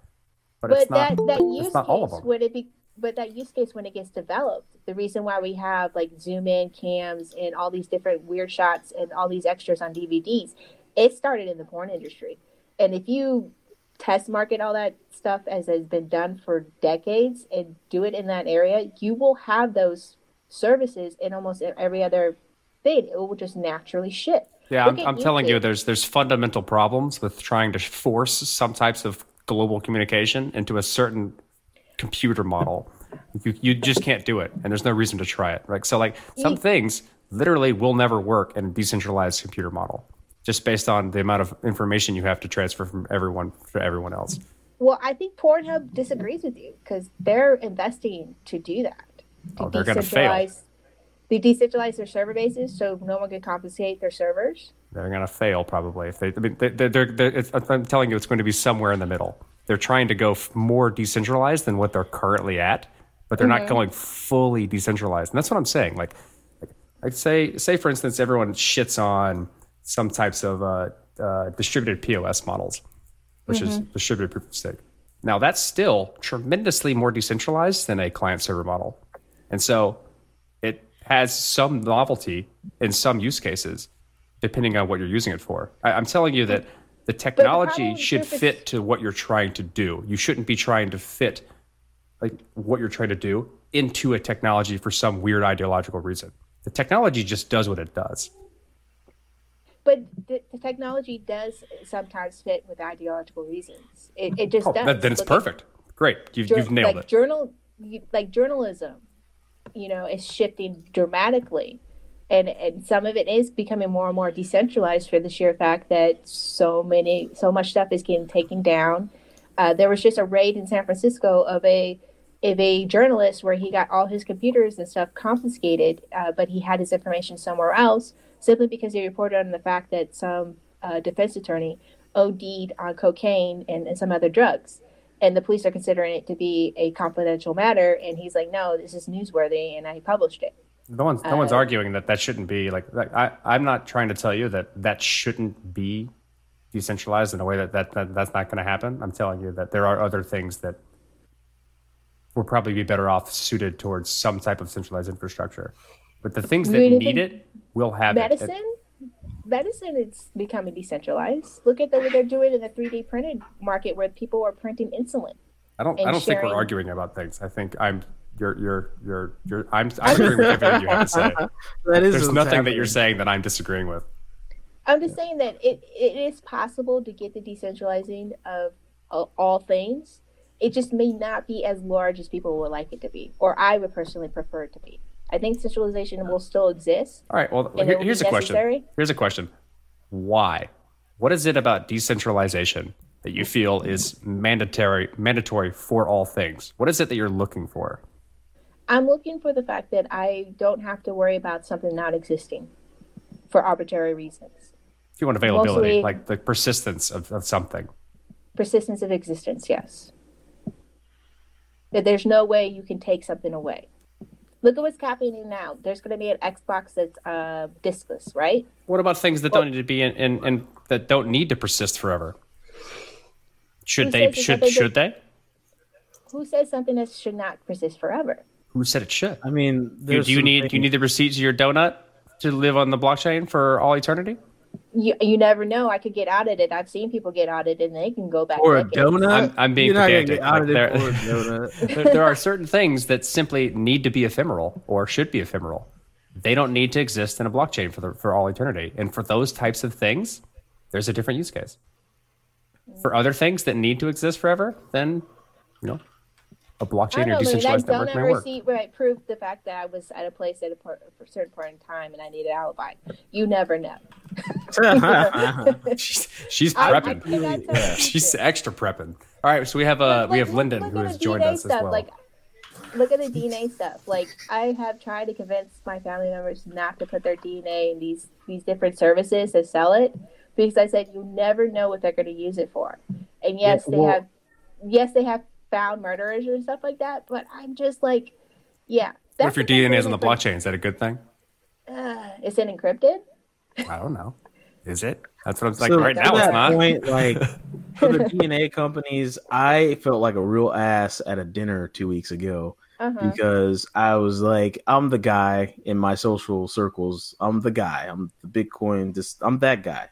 But, But it's not. that, that use it's not all of them. would it be? But that use case when it gets developed, the reason why we have like zoom in cams and all these different weird shots and all these extras on DVDs, it started in the porn industry. And if you test market all that stuff as has been done for decades and do it in that area, you will have those services in almost every other thing. It will just naturally shift. Yeah, Look I'm, I'm telling you, there's there's fundamental problems with trying to force some types of global communication into a certain computer model. You, you just can't do it, and there's no reason to try it. Right? So, like some things literally will never work in a decentralized computer model, just based on the amount of information you have to transfer from everyone to everyone else. Well, I think Pornhub disagrees with you because they're investing to do that. To Oh, they're gonna fail. They decentralize their server bases so no one can confiscate their servers. They're going to fail probably if they. I mean, they, they're, they're, they're, it's, I'm telling you, it's going to be somewhere in the middle. They're trying to go f- more decentralized than what they're currently at, but they're not going fully decentralized. And that's what I'm saying. Like, like, like say, say for instance, everyone shits on some types of uh, uh, distributed POS models, which is distributed proof of stake. Now that's still tremendously more decentralized than a client server model, and so it has some novelty in some use cases, depending on what you're using it for. I, I'm telling you that the technology should fit to what you're trying to do. You shouldn't be trying to fit like what you're trying to do into a technology for some weird ideological reason. The technology just does what it does. But the, the technology does sometimes fit with ideological reasons. It, it just Oh, does. then it's Look at perfect. Great, you've, you've nailed like it. Journal, like journalism, you know, is shifting dramatically, and and some of it is becoming more and more decentralized for the sheer fact that so many, so much stuff is getting taken down. Uh, there was just a raid in San Francisco of a of a journalist where he got all his computers and stuff confiscated, uh, but he had his information somewhere else simply because he reported on the fact that some uh, defense attorney OD'd on cocaine and, and some other drugs. And the police are considering it to be a confidential matter. And he's like, no, this is newsworthy. And I published it. No one's no one's Uh, arguing that that shouldn't be like, like I I'm not trying to tell you that that shouldn't be decentralized in a way that, that, that that's not going to happen. I'm telling you that there are other things that will probably be better off suited towards some type of centralized infrastructure. But the things that need it will have medicine it. medicine is becoming decentralized look at the, what they're doing in the 3d printed market where people are printing insulin I don't. I don't think we're arguing about things. I think I'm. You're. You're. You're. You're. I'm. I agree with everything you have to say. That is There's what's nothing that you're saying that I'm disagreeing with. i'm just saying that it, it is possible to get the decentralizing of uh, all things it just may not be as large as people would like it to be or i would personally prefer it to be i think centralization will still exist All right. Well, here- here's be a question. Here's a question. Why? What is it about decentralization that you feel is mandatory mandatory for all things? What is it that you're looking for? I'm looking for the fact that I don't have to worry about something not existing for arbitrary reasons. If you want availability, Mostly- like the persistence of, of something. Persistence of existence, yes. That there's no way you can take something away. Look at what's happening now. There's going to be an Xbox that's uh, diskless, right? What about things that don't need to be in, in, in that don't need to persist forever? Should they? Should should they? Who says something that should not persist forever? Who said it should? I mean, Do, there's do you some need do you need the receipts of your donut to live on the blockchain for all eternity? You, you never know. I could get audited. I've seen people get audited and they can go back. or a donut? I'm- I'm being You're not pedantic, get like, there- donut. there, there are certain things that simply need to be ephemeral or should be ephemeral. They don't need to exist in a blockchain for the, for all eternity. And for those types of things, there's a different use case. For other things that need to exist forever, then you know, a I blockchain don't or know, man. That decentralized network may donut work. receipt right, proved the fact that I was at a place at a, por- for a certain point in time and I needed an alibi. You never know. She's, she's I- I prepping. I told you She's extra prepping. All right, so we have uh Look- we have look- Lyndon look who has joined DNA us as well. Like, look at the DNA stuff. Like, I have tried to convince my family members not to put their DNA in these these different services to sell it because I said you never know what they're going to use it for. And yes, Yeah, they have, yes, they have found murderers and stuff like that. But I'm just like, yeah. what if your DNA is on the block? blockchain? Is that a good thing? Uh, is it encrypted? I don't know. Is it? That's what I'm like. So right now, it's not. Point, like for the DNA companies, I felt like a real ass at a dinner two weeks ago Uh-huh. because I was like, I'm the guy in my social circles. I'm the guy. I'm the Bitcoin. Just I'm that guy.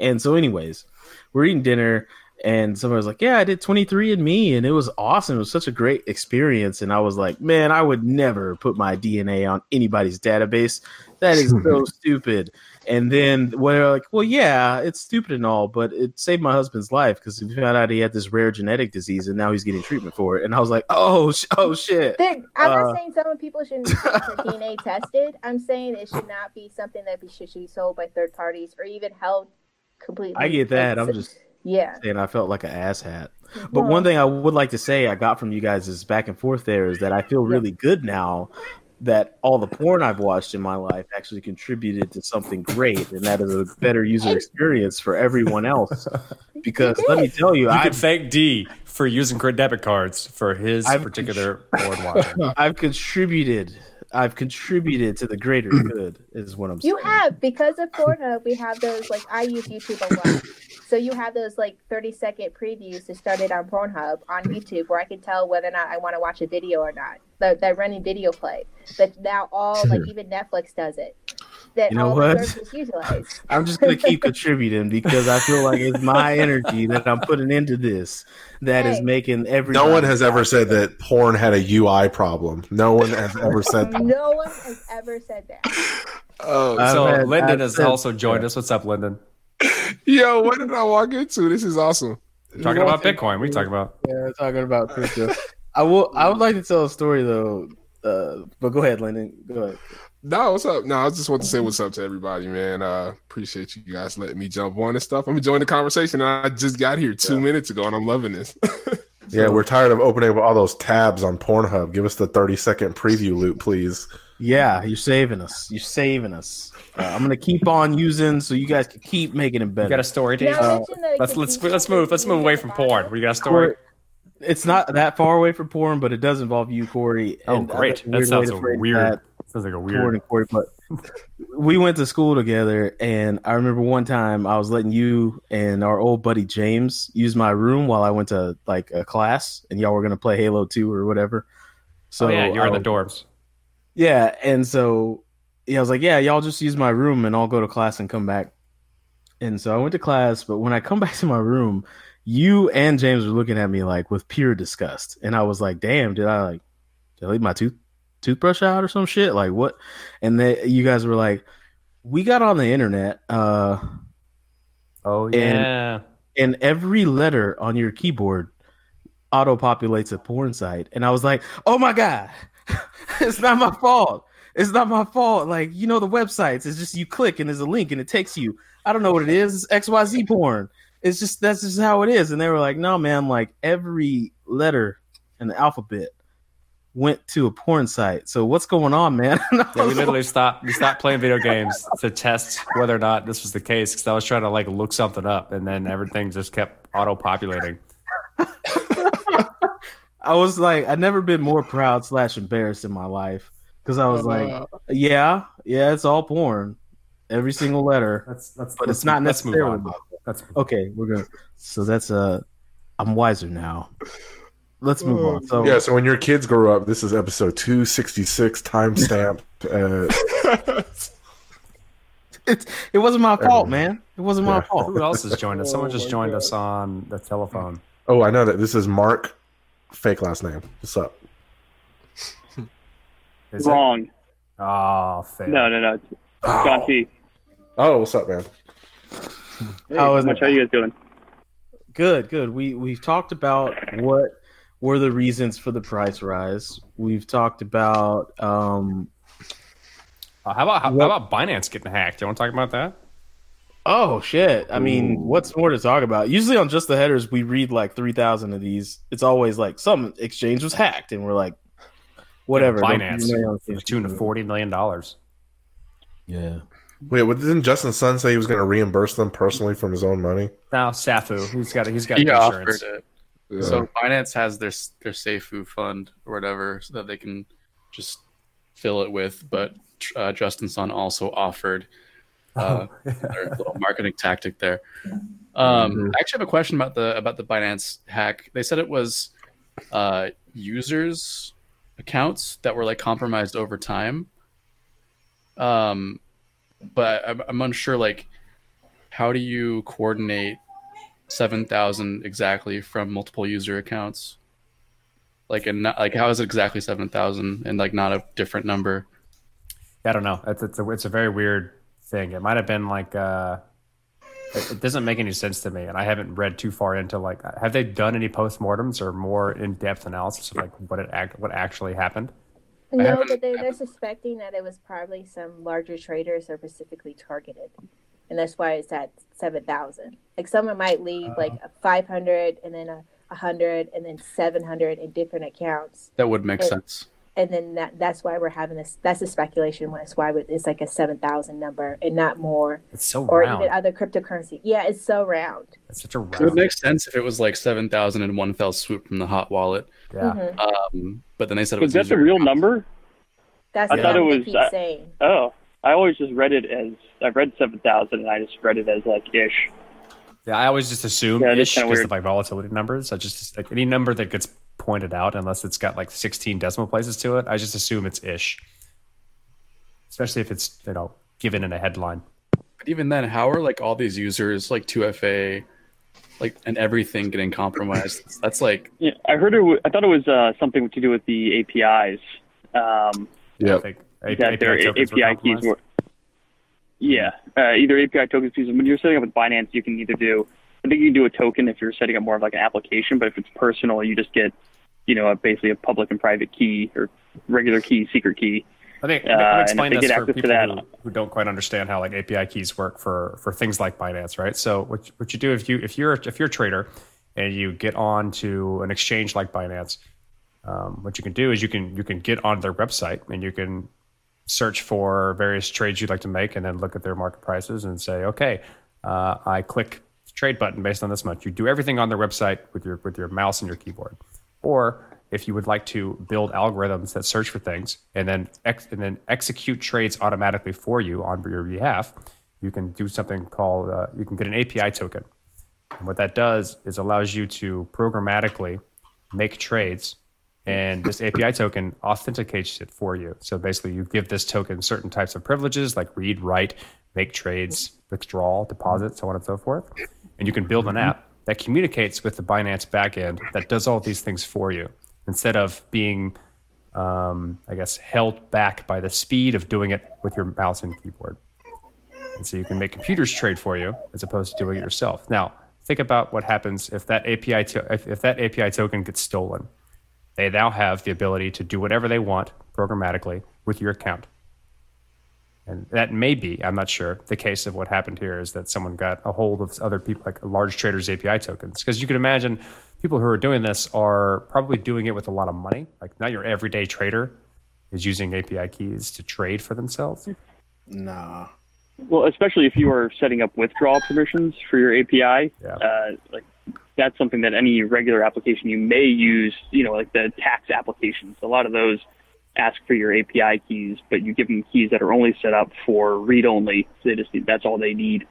And so, anyways, we're eating dinner, and somebody was like, "Yeah, I did 23andMe, and it was awesome. It was such a great experience." And I was like, "Man, I would never put my DNA on anybody's database. That is so stupid." And then when they're like, "Well, yeah, it's stupid and all, but it saved my husband's life because we found out he had this rare genetic disease, and now he's getting treatment for it." And I was like, "Oh, sh- oh shit." There- I'm Uh, not saying some people shouldn't get their DNA tested. I'm saying it should not be something that be, should, should be sold by third parties or even held completely. I get that. I'm just yeah. And I felt like an asshat. But Well, one thing I would like to say I got from you guys is back and forth there is that I feel really good now that all the porn I've watched in my life actually contributed to something great, and that is a better user experience for everyone else. Because let me tell you, You can I've thank D for using credit debit cards for his I've- particular board watching. I've contributed. I've contributed to the greater mm. good. Is what I'm saying. You have because of Pornhub, we have those like I use YouTube a lot. So you have those like 30 second previews that started on Pornhub on YouTube where I can tell whether or not I want to watch a video or not. That that running video play. That now all like even Netflix does it. That You know all what? the services utilize. I'm just gonna keep contributing because I feel like it's my energy that I'm putting into this that is Hey. making every. No one has ever said that porn had a UI problem. No one has ever said that. No one has ever said that. Oh, I've so had- Lyndon I've has said- also joined us. What's up, Lyndon? yo, what did I walk into? This is awesome. Talking about Bitcoin. We talking about. Yeah, we're talking about crypto. I will. I would like to tell a story though. Uh, but go ahead, Lyndon. Go ahead. No, what's up? No, I just want to say what's up to everybody, man. Uh, appreciate you guys letting me jump on and stuff. I'm enjoying the conversation. I just got here two minutes ago, and I'm loving this. Yeah, we're tired of opening up all those tabs on Pornhub. Give us the 30 second preview loop, please. Yeah, you're saving us. You're saving us. Uh, I'm gonna keep on using so you guys can keep making it better. You got a story, D? Now, Uh, mention that it let's let's let's move. Let's move away from porn. We got a story. Corey, it's not that far away from porn, but it does involve you, Corey. Oh, and, great! That sounds so weird. that. Sounds like a Corey weird. and Corey, but we went to school together, and I remember one time I was letting you and our old buddy James use my room while I went to like a class, and y'all were gonna play Halo Two or whatever. So oh yeah, you're in the dorms. Yeah, and so yeah, I was like, yeah, y'all just use my room and I'll go to class and come back. And so I went to class, but when I come back to my room, you and James were looking at me like with pure disgust. And I was like, damn, did I like did I leave my tooth toothbrush out or some shit? Like what? And then you guys were like, we got on the internet, uh, Oh And- yeah. and every letter on your keyboard auto populates a porn site. And I was like, oh my God, it's not my fault. It's not my fault. Like, you know, the websites, it's just you click and there's a link and it takes you. I don't know what it is. It's XYZ porn. It's just, that's just how it is. And they were like, no, man, like every letter in the alphabet went to a porn site. So what's going on, man? Yeah, we literally stopped. We stopped playing video games to test whether or not this was the case because I was trying to like look something up, and then everything just kept auto populating. I was like, I've never been more proud slash embarrassed in my life because I was oh, like, yeah, yeah, it's all porn, every single letter, That's that's. but it's not let's move necessarily. On. That's Okay, we're gonna. So that's uh, I'm wiser now. Let's move on. So Yeah, so when your kids grow up, this is episode 266 timestamp. uh, it, it wasn't my fault, man. It wasn't my Yeah. fault. who else has joined us? Someone Oh just joined us on the telephone. oh, I know that. This is Mark, fake last name. What's up? Is it? Wrong. Oh, fail. No, no, no. It's John T. Oh, what's up, man? Hey, How is much it? how you guys doing? Good, good. We we've talked about what were the reasons for the price rise. We've talked about um Uh, how about how, What- how about Binance getting hacked? You want to talk about that? Oh shit! I mean, what's more to talk about? Usually on just the headers, we read like three thousand of these. It's always like some exchange was hacked, and we're like, whatever. don't Binance keep your name on to the tune of forty million dollars. Yeah. Wait, what, didn't Justin Sun say he was going to reimburse them personally from his own money? Now Safu, he's got he's got He insurance. offered it. Yeah. So Binance has their their Safu fund or whatever, so that they can just fill it with. But uh, Justin Sun also offered uh, their little marketing tactic there. Um, I actually have a question about the about the Binance hack. They said it was uh, users' accounts that were like compromised over time. Um, but I'm, I'm unsure. Like, how do you coordinate seven thousand exactly from multiple user accounts? Like, and not, like, how is it exactly seven thousand and like not a different number? I don't know. It's it's a, it's a very weird thing. It might have been like uh, it, it doesn't make any sense to me, and I haven't read too far into like have they done any postmortems or more in depth analysis of like what it act what actually happened? No, but they're, they're suspecting that it was probably some larger traders that were specifically targeted. And that's why it's at 7,000. Like someone might leave uh-huh. like a 500 and then a 100 and then 700 in different accounts. That would make sense. And then that that's why we're having this. That's the speculation. When it's why it's like a 7,000 number and not more. It's so Or round. even other cryptocurrency. Yeah, it's so round. it's such a round. It would make sense if it was like seven thousand in one fell swoop from the hot wallet. yeah. Mhm. Um, but then they said it was Was that the real number? That's I the thought it was, keep uh, saying. Oh, I always just read it as I read seven thousand, and I just read it as like ish. Yeah, I always just assume Yeah, it is ish kinda because weird. of like volatility numbers. I just like any number that gets pointed out, unless it's got like 16 decimal places to it, I just assume it's ish. Especially if it's you know given in a headline. But even then, how are like all these users like two FA, like and everything getting compromised? That's like Yeah, I heard it. w- I thought it was uh, something to do with the APIs. Um, I Yep. think A- that their tokens were API keys were. Yeah, uh, either API tokens because when you're setting up with Binance, you can either do. I think you can do a token if you're setting up more of like an application, but if it's personal, you just get, you know, a, basically a public and private key or regular key, secret key. I think Uh, let me and if explain this for people that- who, who don't quite understand how like API keys work for for things like Binance, right? So what what you do if you if you're if you're a trader and you get on to an exchange like Binance, um, what you can do is you can you can get on their website and you can search for various trades you'd like to make and then look at their market prices and say, okay, uh, I click trade button based on this much. You do everything on their website with your with your mouse and your keyboard. Or if you would like to build algorithms that search for things and then ex- and then execute trades automatically for you on your behalf, you can do something called uh, you can get an API token. And what that does is allows you to programmatically make trades and this API token authenticates it for you. So basically, you give this token certain types of privileges like read, write, make trades, withdrawal, deposit, so on and so forth. And you can build an app that communicates with the Binance backend that does all these things for you instead of being, um, I guess, held back by the speed of doing it with your mouse and keyboard. And so you can make computers trade for you as opposed to doing it yourself. Now, think about what happens if that API to, if, if that API token gets stolen. They now have the ability to do whatever they want programmatically with your account. And that may be, I'm not sure, the case of what happened here is that someone got a hold of other people, like large traders' API tokens. Because you can imagine people who are doing this are probably doing it with a lot of money. Like, not your everyday trader is using API keys to trade for themselves. Nah. Well, especially if you are setting up withdrawal permissions for your API, Yeah. uh, like that's something that any regular application you may use. You know, like the tax applications. A lot of those ask for your API keys, but you give them keys that are only set up for read only. So they just need, that's all they need.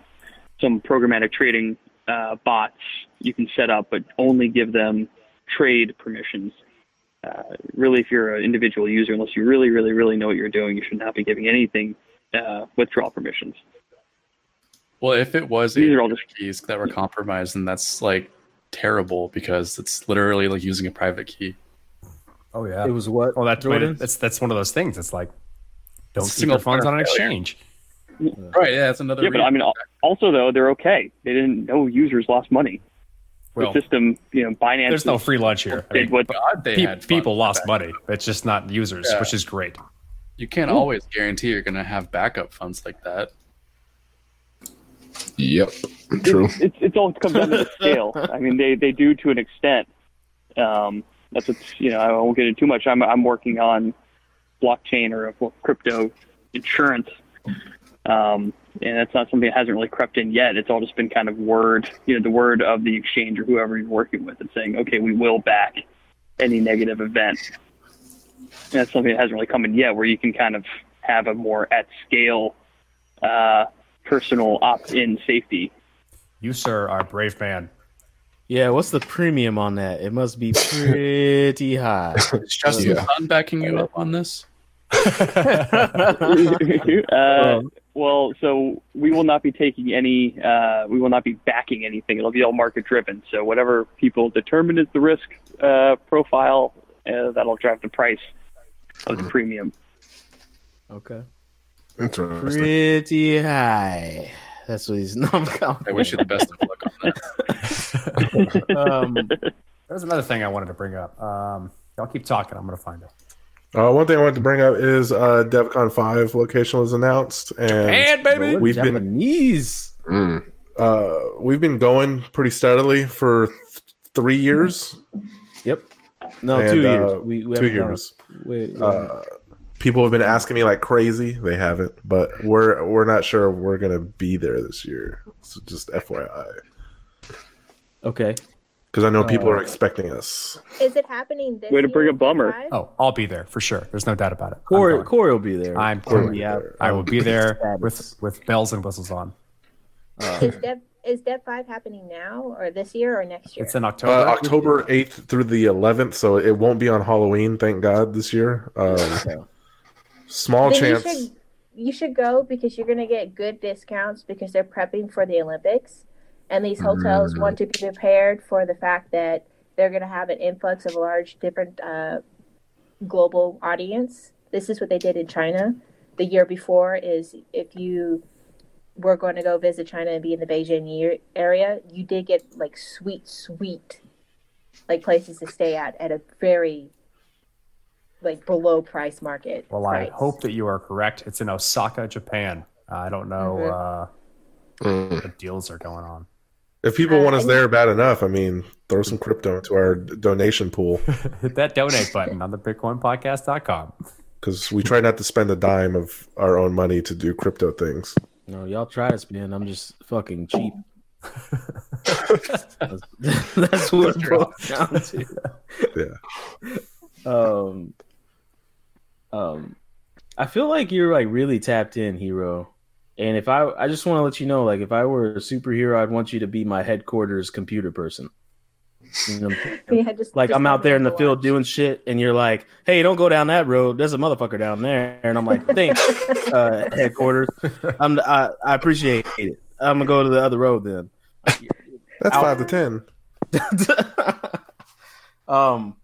Some programmatic trading uh, bots you can set up, but only give them trade permissions. Uh, really, if you're an individual user, unless you really, really, really know what you're doing, you should not be giving anything uh, withdrawal permissions. Well, if it was These are all just keys that were compromised, then that's like terrible because it's literally like using a private key. Oh, yeah. It was what? Well, that's, Jordan? that's, that's one of those things. It's like, don't It's keep your single funds on an player failure. exchange. Right? Yeah, that's another. Yeah, but I mean, also though they're okay. They didn't. No users lost money. Well, the system, you know, Binance. there's no free lunch here. I mean, what God, they pe- had people lost that. money. It's just not users, Yeah. which is great. You can't always guarantee you're going to have backup funds like that. Yep. True. it's it's all comes down to the scale. I mean, they they do to an extent. Um, that's what you know. I won't get into too much. I'm I'm working on blockchain or crypto insurance, um, and that's not something that hasn't really crept in yet. It's all just been kind of word, you know, the word of the exchange or whoever you're working with, and saying, okay, we will back any negative event. And that's something that hasn't really come in yet, where you can kind of have a more at scale uh, personal opt-in safety You, sir, are a brave man. Yeah, what's the premium on that? It must be pretty high. Is Justin Yeah. Sun backing you up on this? uh, well, so we will not be taking any. Uh, we will not be backing anything. It'll be all market driven. So whatever people determine is the risk uh, profile, uh, that'll drive the price of the premium. Okay. Interesting. Pretty high. That's what he's not I wish you the best of luck on that. um, There's another thing I wanted to bring up. Um, y'all keep talking. I'm going to find it. Uh, one thing I wanted to bring up is uh, DevCon 5 location was announced, and And baby, We've been- Japanese. Mm. uh, we've been going pretty steadily for th- three years. Yep. No, And, two uh, years. We, we two haven't done years. Wait, wait. Uh, people have been asking me like crazy. They haven't, but we're we're not sure we're gonna be there this year. So just FYI, okay. because I know people Uh, are expecting us. Is it happening this Way to bring year, a bummer. Five? Oh, I'll be there for sure. There's no doubt about it. I'm Corey. Corey will be there. I'm Corey Yeah, there. I will be there with with bells and whistles on. Is Dev is Dev Five happening now or this year or next year? It's in October. Uh, October eighth through the eleventh, so it won't be on Halloween. Thank God this year. Um, small Then chance. You should, you should go because you're going to get good discounts because they're prepping for the Olympics. And these hotels Mm. want to be prepared for the fact that they're going to have an influx of a large, different uh, global audience. This is what they did in China the year before. Is if you were going to go visit China and be in the Beijing area, you did get like sweet, sweet, like places to stay at at a very like below price market. well, I hope that you are correct. It's in Osaka, Japan. I don't know Mhm. uh, Mm. what deals are going on. If people Uh, want us there bad enough, I mean, throw some crypto into our donation pool Hit that donate button on the BitcoinPodcast.com. because we try not to spend a dime of our own money to do crypto things. No, y'all try to spend. I'm just fucking cheap. that's, that's what it boils down to. Yeah. Um, um, I feel like you're like really tapped in, hero. And if I, I just want to let you know, like, if I were a superhero, I'd want you to be my headquarters computer person. You know, Yeah, just like just I'm out there in the Overwatch. field doing shit, and you're like, "Hey, don't go down that road. There's a motherfucker down there." And I'm like, "Thanks, uh, headquarters. I'm I, I appreciate it. I'm gonna go to the other road then." That's Out- five to ten. um,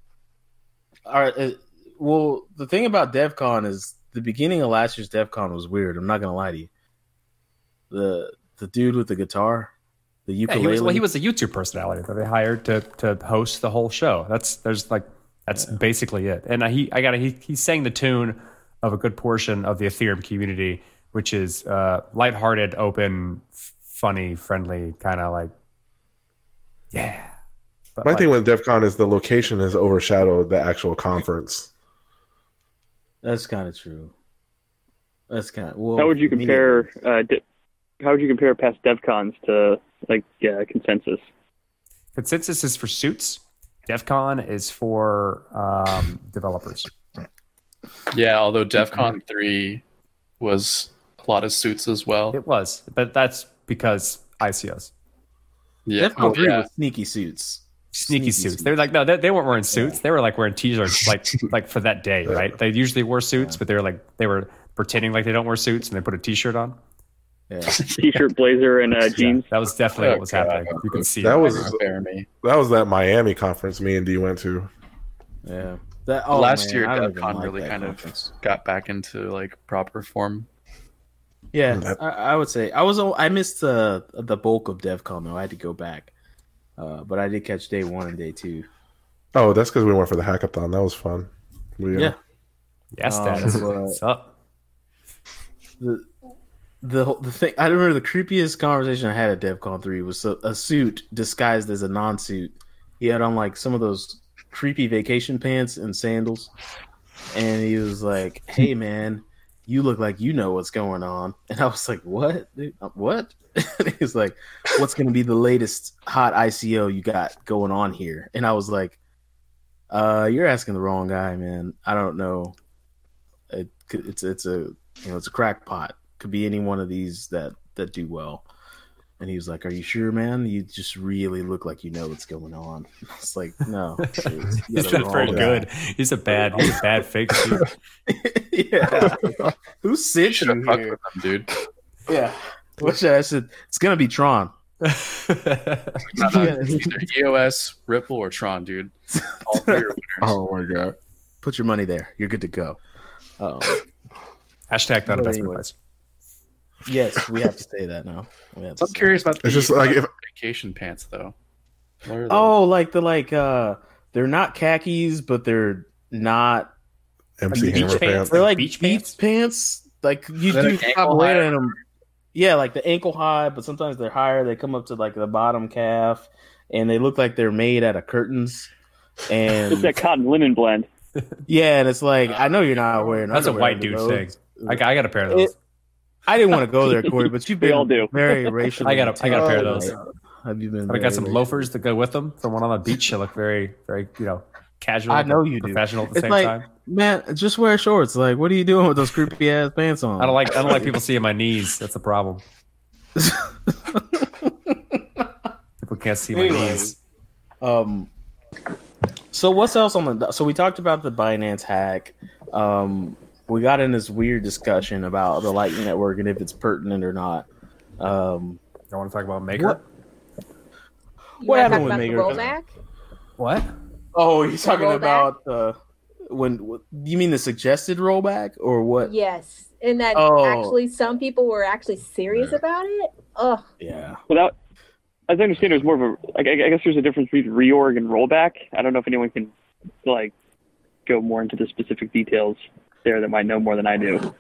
all right. Well, the thing about DevCon is the beginning of last year's DevCon was weird. I'm not gonna lie to you. The the dude with the guitar, the Yeah, he was well, he was a YouTube personality that they hired to to host the whole show. That's there's like that's basically it. And he I got he he sang the tune of a good portion of the Ethereum community, which is uh lighthearted, open, f- funny, friendly, kind of like yeah. But My like- thing with DevCon is the location has overshadowed the actual conference. That's kind of true. That's kind of well. How would you compare? Uh, di- how would you compare past DevCons to like uh, consensus? Consensus is for suits. DevCon is for um, developers. Yeah, although DevCon 3 was a lot of suits as well. It was, but that's because ICOs. Yeah. DevCon Oh, 3 yeah. was sneaky suits. Sneaky suits. They were like, no, they, they weren't wearing suits. They were like wearing t-shirts, like like for that day, right? They usually wore suits, but they were like they were pretending like they don't wear suits, and they put a t-shirt on. Yeah. T-shirt, blazer, and uh, jeans. That was definitely Oh, what was God. happening. You can see That it. was Bear that was that Miami conference me and D went to. Yeah. That, oh, Last man, year, I don't DEF even CON like really that kind conference. of got back into like proper form. Yeah, That- I, I would say I was. I missed the the bulk of DevCon though. I had to go back, uh, but I did catch day one and day two. Oh, that's because we went for the hackathon. That was fun. We, uh, Yeah. Yes, Um, Dad. but- What's up? the the the thing I remember the creepiest conversation I had at DevCon three was a, a suit disguised as a non-suit. He had on like some of those creepy vacation pants and sandals, and he was like, "Hey man, you look like you know what's going on." And I was like, "What? dude? Uh, What?" He's like, "What's going to be the latest hot ICO you got going on here?" And I was like, "Uh, you're asking the wrong guy, man. I don't know. It, it's it's a you know it's a crackpot. Could be any one of these that that do well." And he was like, "Are you sure, man? You just really look like you know what's going on." It's like, "No, dude, you He's got it not very good. He's a bad. He's a bad fake suit. yeah. Who You sent should you here? with them, dude. Yeah. What should I said? It's gonna be Tron. It's either EOS, Ripple, or Tron, dude. All three are winners. Oh my god. Put your money there. You're good to go. Um, Hashtag not But investment anyway. advice. Yes, we have to say that now. We have to I'm say curious about the It's just like if vacation pants, though. What are that. those? Oh, like the like uh they're not khakis, but they're not MC Like beach Hammer pants? pants. they're like Beach beach, pants? pants? Like you do like stop ankle wearing them. Yeah, like the ankle high, but sometimes they're higher. They come up to like the bottom calf, and they look like they're made out of curtains. And It's that cotton linen blend. yeah, and it's like I know you're not wearing. That's a white dude under thing. I, got- I got a pair of those. It- I didn't want to go there, Corey, but you've We been all do. very racial. I got a- I got a pair of those. Have you been? I got some racial? loafers that go with them. From one on the beach, they look very, very, you know, casual. I know but you do. professional at the It's same like- time. Man, just wear shorts. Like, what are you doing with those creepy ass pants on? I don't like. I don't like people seeing my knees. That's the problem. People can't see my Anyway. knees. Um. So what's else on the? So we talked about the Binance hack. Um, we got in this weird discussion about the Lightning Network and if it's pertinent or not. Um, I want to talk about Maker. What You wanna happened talk with about Maker? the rollback? What? oh, you're talking rollback? about uh, when? You mean the suggested rollback or what? Yes, and that Oh. actually some people were actually serious about it. Ugh. Yeah. Without, as I understand, there's more of a. I, I guess there's a difference between reorg and rollback. I don't know if anyone can like go more into the specific details there that might know more than I do.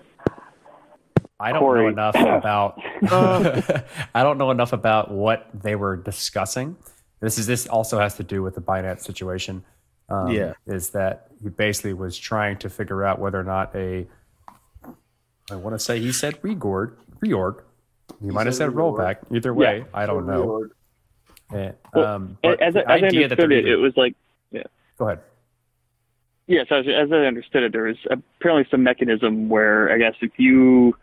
I don't know enough about. Uh. I don't know enough about what they were discussing. This is this also has to do with the Binance situation. Um, Yeah. is that he basically was trying to figure out whether or not a. I want to say he said reorg. Reorg. He, might have said rollback. Either way, I don't know. Eh, Well, um, as, I- the as I idea that understood they're it, either- it was like go ahead. Yes, as, as I understood it, there was apparently some mechanism where I guess if you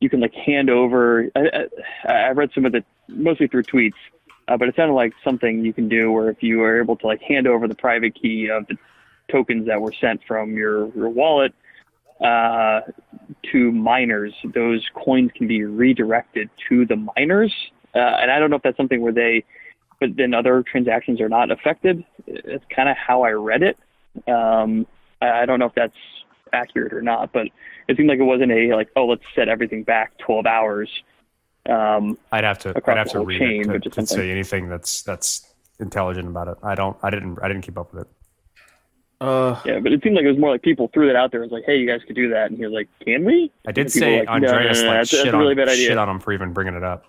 you can like hand over. I, I, I read some of the mostly through tweets Uh, but it sounded like something you can do where if you are able to like hand over the private key of the tokens that were sent from your, your wallet uh, to miners, those coins can be redirected to the miners. Uh, and I don't know if that's something where they, but then other transactions are not affected. It's kind of how I read it. Um, I I don't know if that's accurate or not, but it seemed like it wasn't a like, oh, let's set everything back 12 hours. Um, I'd have to. I'd have to read chain, it to, to say anything that's that's intelligent about it. I don't. I didn't. I didn't keep up with it. Uh, yeah, but it seemed like it was more like people threw that out there. It was like, hey, you guys could do that, and he was like, can we? I did And say were like, no, no, Andreas no, no, like that's, that's shit a on really bad idea. shit on him for even bringing it up.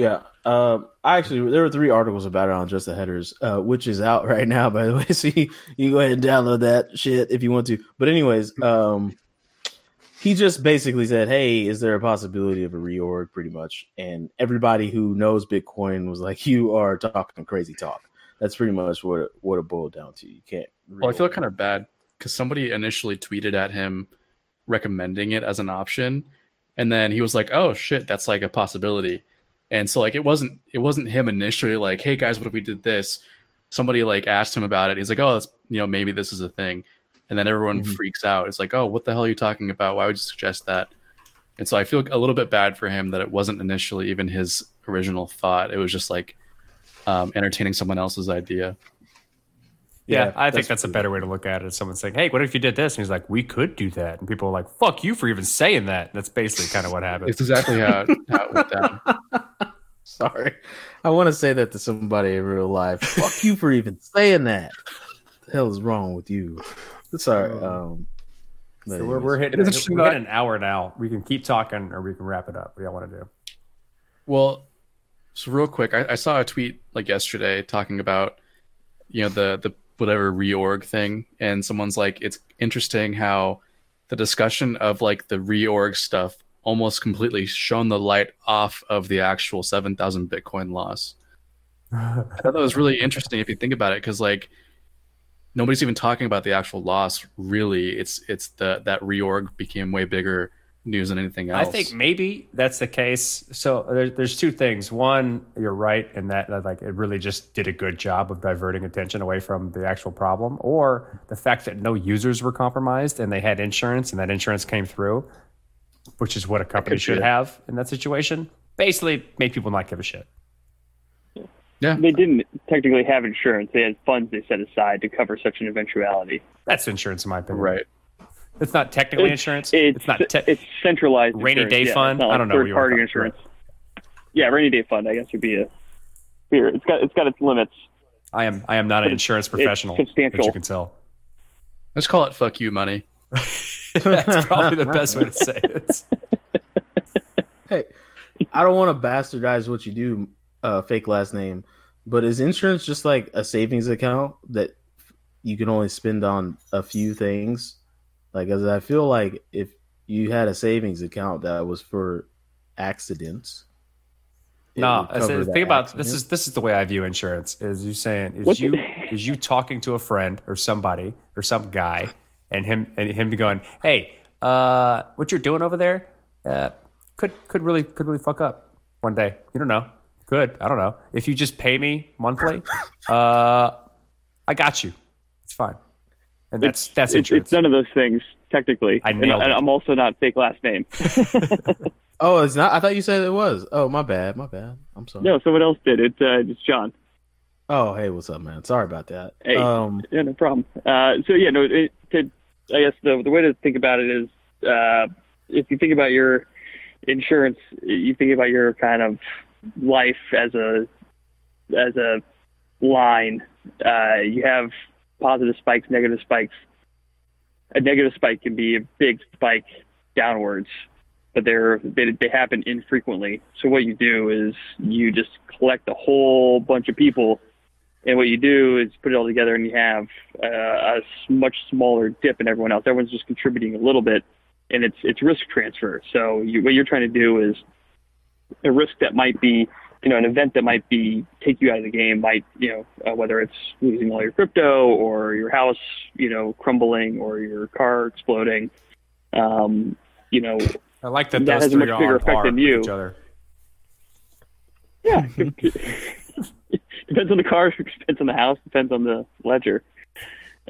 Yeah. Um, I actually there were three articles about it on just the headers, uh, which is out right now, by the way. So you, you can go ahead and download that shit if you want to. But anyways, um, he just basically said, "Hey, is there a possibility of a reorg?" Pretty much, and everybody who knows Bitcoin was like, "You are talking crazy talk." That's pretty much what it, what it boiled down to. You can't. Well, I feel kind of bad because somebody initially tweeted at him recommending it as an option, and then he was like, "Oh shit, that's like a possibility." And so like it wasn't it wasn't him initially like, "Hey guys, what if we did this?" Somebody like asked him about it. He's like, "Oh, that's, you know, maybe this is a thing," and then everyone Mhm. freaks out. It's like, "Oh, what the hell are you talking about? Why would you suggest that?" And so I feel a little bit bad for him that it wasn't initially even his original thought. It was just like um, entertaining someone else's idea. Yeah, Yeah, I think that's that's a better way to look at it. Someone saying, "Hey, what if you did this?" And he's like, "We could do that," and people are like, "Fuck you for even saying that." That's basically kind of what happened. It's exactly how, how it went down. Sorry, I want to say that to somebody in real life. Fuck you for even saying that. the hell is wrong with you? Sorry. Um, So we're, we're hitting, It is we're hitting an hour now. We can keep talking or we can wrap it up. What do y'all want to do? Well, so real quick, I, I saw a tweet like yesterday talking about you know the the whatever reorg thing, and someone's like, it's interesting how the discussion of like the reorg stuff almost completely shone the light off of the actual seven thousand Bitcoin loss. I thought that was really interesting if you think about it, because like nobody's even talking about the actual loss. Really, it's it's the that reorg became way bigger news than anything else. I think maybe that's the case. So there, there's two things. One, you're right in that, that like it really just did a good job of diverting attention away from the actual problem, or the fact that no users were compromised and they had insurance and that insurance came through, which is what a company should it. have in that situation. Basically, made people not give a shit. yeah, They didn't technically have insurance. They had funds they set aside to cover such an eventuality. That's insurance, in my opinion. right. It's not technically insurance. It's, It's, not. Te- it's centralized. Rainy insurance, day yeah. fund? It's not I don't know what Third party call it. insurance. Yeah, rainy day fund. I guess would be a. Here, it's got it's got its limits. I am. I am not an But it's- insurance it's professional. As substantial. you can tell. Let's call it "fuck you" money. That's probably the best way to say it. hey, I don't want to bastardize what you do, uh, fake last name, but is insurance just like a savings account that you can only spend on a few things? Like, as I feel like if you had a savings account that was for accidents, No, would cover that think about accident. this is this is the way I view insurance. Is you saying is What's you it- is you talking to a friend or somebody or some guy and him and him going, hey, uh, what you're doing over there, uh, could could really could really fuck up one day. You don't know. Could I don't know. If you just pay me monthly, uh, I got you. It's fine. And that's that's It's, insurance. it's none of those things technically. I and, nailed and it. I'm also not fake last name. Oh, it's not. I thought you said it was. Oh, my bad. My bad. I'm sorry. no, someone else did it. Uh, it's John. Oh, hey, what's up, man? Sorry about that. Hey. Um, Yeah, no problem. Uh, so yeah, no. It, to, I guess the the way to think about it is, uh, if you think about your insurance, you think about your kind of life as a as a line. Uh, you have positive spikes, negative spikes. A negative spike can be a big spike downwards, but they're they, they happen infrequently. So what you do is you just collect a whole bunch of people and what you do is put it all together, and you have uh, a much smaller dip in everyone else. Everyone's just contributing a little bit, and it's it's risk transfer. So you, what you're trying to do is a risk that might be, you know, an event that might be take you out of the game, might you know, uh, whether it's losing all your crypto or your house, you know, crumbling or your car exploding. Um, you know, I like that, that has a much bigger effect than you. yeah, depends on the car, depends on the house, depends on the ledger.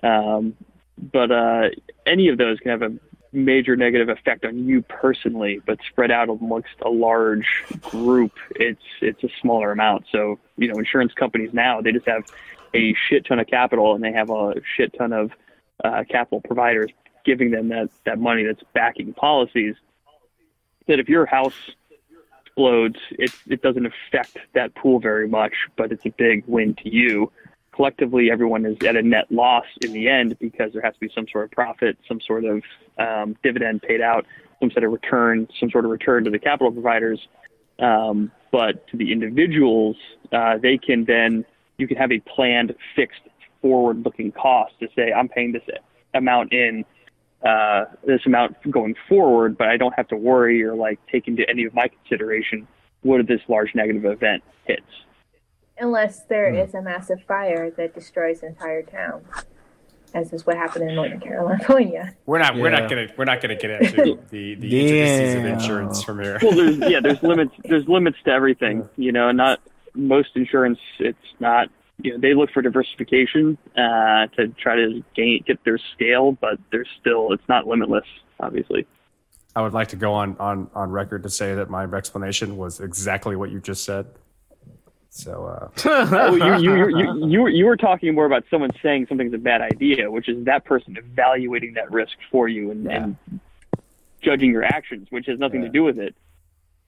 Um, but uh, any of those can have a major negative effect on you personally, but spread out amongst a large group, it's it's a smaller amount. So you know, insurance companies now they just have a shit ton of capital and they have a shit ton of uh, capital providers giving them that that money that's backing policies. That if your house explodes, it it doesn't affect that pool very much, but it's a big win to you collectively everyone is at a net loss in the end because there has to be some sort of profit, some sort of um, dividend paid out, some sort of return, some sort of return to the capital providers. Um, but to the individuals, uh, they can then you can have a planned, fixed, forward-looking cost to say I'm paying this amount in uh, this amount going forward, but I don't have to worry or like take into any of my consideration what if this large negative event hits unless there is a massive fire that destroys entire town, as is what happened in Northern Carolina. We're not. We're not gonna. We're not gonna get into the the intricacies of insurance from here. well, there's yeah, there's limits. There's limits to everything. You know, not most insurance. It's not. You know, they look for diversification uh, to try to gain get their scale, but there's still it's not limitless. Obviously, I would like to go on on on record to say that my explanation was exactly what you just said. So uh, oh, you, you, you, you, you, were, you were talking more about someone saying something's a bad idea, which is that person evaluating that risk for you and, and judging your actions, which has nothing to do with it.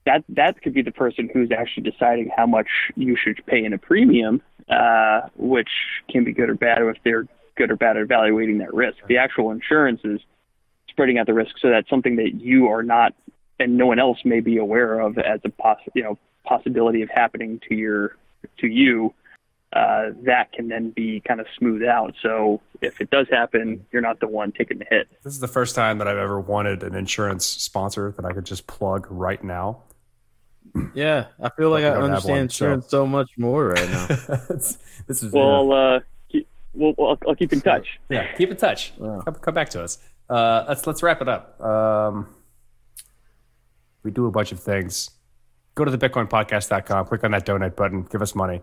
That that could be the person who's actually deciding how much you should pay in a premium, uh, which can be good or bad if they're good or bad at evaluating that risk. The actual insurance is spreading out the risk so that's something that you are not and no one else may be aware of as a poss- you know possibility of happening to your to you uh, that can then be kind of smoothed out so if it does happen you're not the one taking the hit this is the first time that I've ever wanted an insurance sponsor that I could just plug right now. Yeah, I feel like We I understand one, so- insurance so much more right now. this is well uh keep, we'll, we'll I'll keep in touch yeah. Keep in touch. Wow. Come, come back to us. Uh, let's let's wrap it up. Um, we do a bunch of things. Go to the bitcoinpodcast.com, click on that donate button, give us money.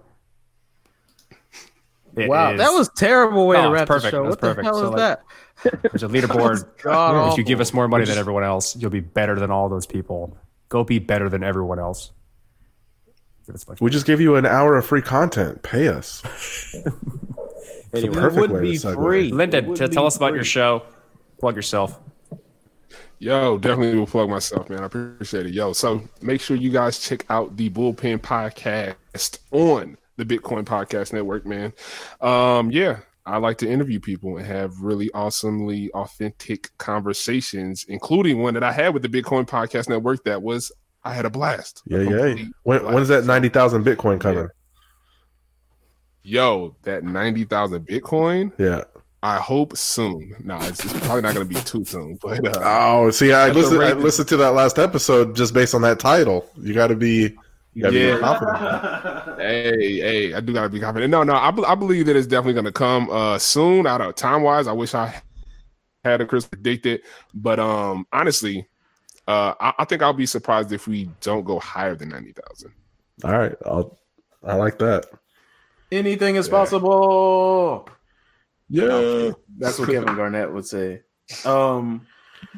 It wow, is- that was a terrible way No, to wrap perfect. the show. That's What the perfect. hell So, is like, that? There's a leaderboard. God if you give us more money awful. than everyone else, you'll be better than all those people. Go be better than everyone else. Give us We just gave you an hour of free content. Pay us. It's a Anyway. perfect would way be free. Lyndon, to tell be us about your show. Plug yourself. Yo, definitely will plug myself, man. I appreciate it. Yo, so make sure you guys check out the Bullpen Podcast on the Bitcoin Podcast Network, man. Um, yeah, I like to interview people and have really awesomely authentic conversations, including one that I had with the Bitcoin Podcast Network that was I had a blast. A Yeah, yeah. When, blast. when's that ninety thousand Bitcoin coming? Yo, that ninety thousand Bitcoin. Yeah. I hope soon. Nah, it's, it's probably not going to be too soon, but uh, Oh, see, I listened. I listened to that last episode just based on that title. You got to be, you got to Yeah. be confident. Hey, hey, I do gotta be confident. No, no, I, I believe that it's definitely gonna come uh soon. Out of time wise, I wish I had a Chris predicted, but um, honestly, uh, I, I think I'll be surprised if we don't go higher than ninety thousand. All right, I'll, I like that. Anything is possible. Yeah, That's what Kevin Garnett would say. Um,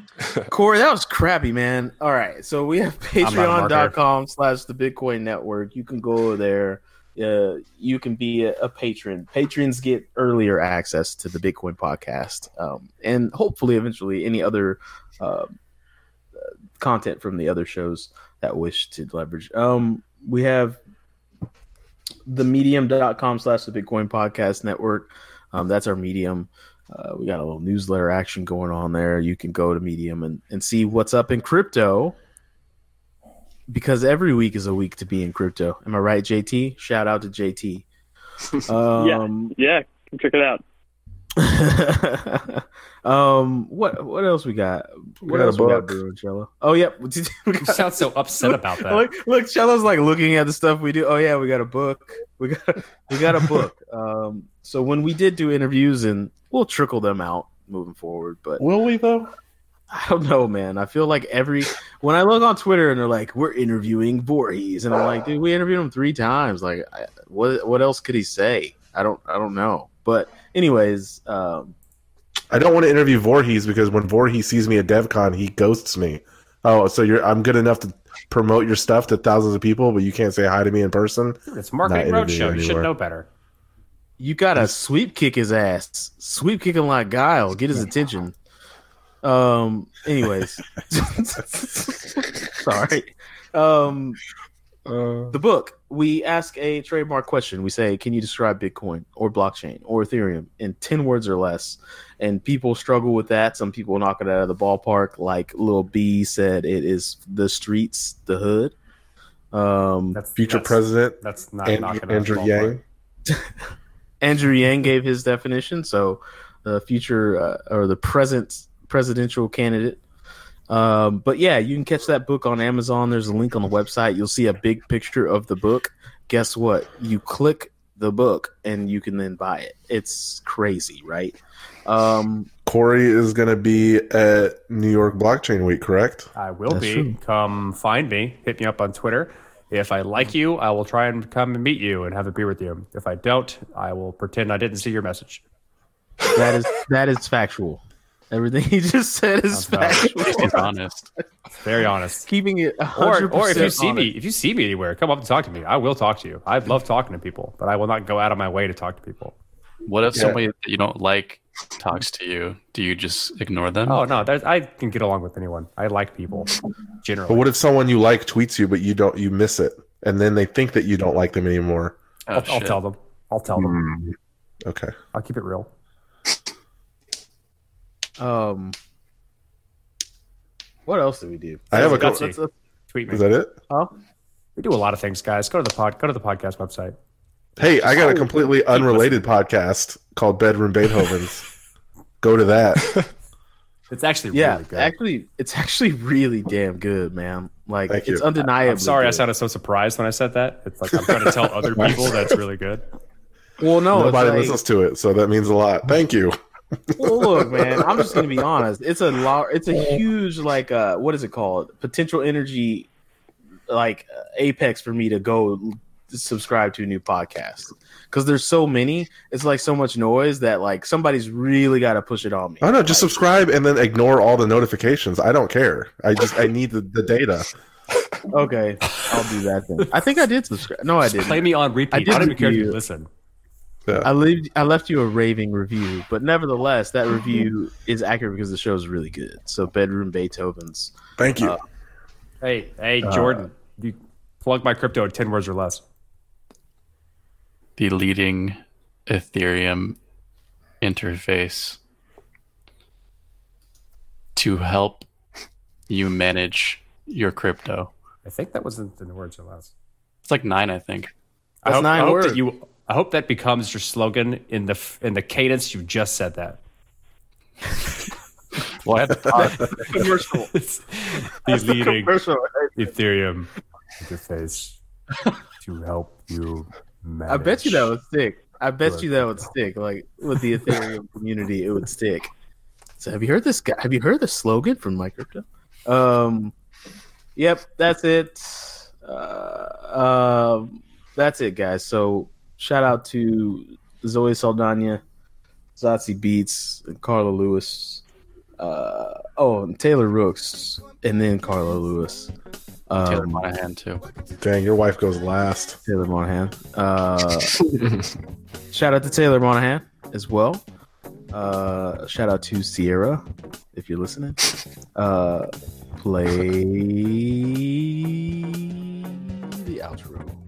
Corey, that was crappy, man. All right, so we have patreon.com slash the Bitcoin Network. You can go there. Uh, you can be a, a patron. Patrons get earlier access to the Bitcoin podcast, um, and hopefully, eventually, any other uh, content from the other shows that wish to leverage. Um, we have the medium.com slash the Bitcoin Podcast Network. Um, that's our medium. Uh, we got a little newsletter action going on there. You can go to Medium and, and see what's up in crypto because every week is a week to be in crypto. Am I right, JT? Shout out to JT. Um, yeah come check it out um, what what else we got? What got else we got, book. brewing, Cello? Oh, yep. We You got- sound so upset about that. Look, look, Cello's like looking at the stuff we do. Oh yeah, we got a book. We got we got a book. Um, so when we did do interviews, and we'll trickle them out moving forward. But will we though? I don't know, man. I feel like every when I look on Twitter and they're like, "We're interviewing Voorhees," and I'm like, "Dude, we interviewed him three times. Like, I, what what else could he say? I don't I don't know." But anyways, um, I don't want to interview Voorhees because when Voorhees sees me at DevCon, he ghosts me. Oh, so you're I'm good enough to promote your stuff to thousands of people, but you can't say hi to me in person? It's marketing Not interviewing roadshow. You should know better. you gotta sweep kick his ass, sweep kick him like Guile, get his attention. Um. Anyways, sorry. Um. Uh, the book we ask a trademark question. We say can you describe bitcoin or blockchain or ethereum in 10 words or less? And people struggle with that. Some people knock it out of the ballpark like little b said it is the streets the hood. Um That's Future that's, president That's not Andrew, knocking it out Andrew of the Yang. andrew yang gave his definition. So the future uh, or the present presidential candidate um, but yeah, you can catch that book on Amazon. There's a link on the website. You'll see a big picture of the book. Guess what? You click the book and you can then buy it. It's crazy, right? Um, Corey is going to be at New York Blockchain Week, correct? I will That's be. true. Come find me. Hit me up on Twitter. If I like you, I will try and come and meet you and have a beer with you. If I don't, I will pretend I didn't see your message. that is that is factual. Everything he just said is That's factual. He's honest. Very honest. Keeping it Or, 100% or if you see honest. me, if you see me anywhere, come up and talk to me. I will talk to you. I love talking to people, but I will not go out of my way to talk to people. What if Yeah. somebody that you don't like talks to you? Do you just ignore them? Oh no, there's, I can get along with anyone. I like people generally. But what if someone you like tweets you, but you don't, you miss it, and then they think that you don't like them anymore? Oh, I'll, I'll tell them. I'll tell them. Hmm. Okay. I'll keep it real. Um, what else did we do? I have a Gutsy. couple. Let's- let's- Tweet me. Is that it? huh? We do a lot of things, guys. Go to the pod. Go to the podcast website. Hey, I got a completely unrelated podcast called Bedroom Beethoven's. Go to that. It's actually Yeah, really good. actually, it's actually really damn good, man. Like Thank it's you. undeniably. I'm sorry, I sounded so surprised when I said that. It's like I'm trying to tell other people that's really good. Well, no, Nobody like- listens to it, so that means a lot. Thank you. Well, look, man, I'm just gonna be honest. It's a lar- It's a huge, like, uh, what is it called? Potential energy, like uh, apex for me to go subscribe to a new podcast because there's so many. It's like so much noise that like somebody's really got to push it on me. Oh no, just Like, subscribe and then ignore all the notifications. I don't care. I just I need the, the data. Okay, I'll do that then. I think I did subscribe. No, I Just didn't. play me on I repeat. I, did don't even care if you review- listen. I leave, I left you a raving review, but nevertheless, that review is accurate because the show is really good. So, Bedroom Beethoven's. Thank you. Uh, Hey, hey, Uh, Jordan, you plug MyCrypto at ten words or less. The leading Ethereum interface to help you manage your crypto. I think that was in ten words or less. It's like nine, I think. I That's hope, nine I hope words. that you. I hope that becomes your slogan in the in the cadence you just said that. Well, I have to commercial. the leading commercial. Ethereum interface to help you. Manage. I bet you that would stick. I bet Right. you that would stick. Like with the Ethereum community, it would stick. So have you heard this guy? Have you heard the slogan from MyCrypto? Um, yep, that's it. Uh, um, that's it, guys. So shout out to Zoe Saldana, Zazie Beetz, and Carla Lewis. Uh, oh, and Taylor Rooks, and then Carla Lewis. Um, Taylor Monahan too. Dang, your wife goes last. Taylor Monahan. Uh, shout out to Taylor Monahan as well. Uh, shout out to Sierra, if you're listening. Uh, play the outro.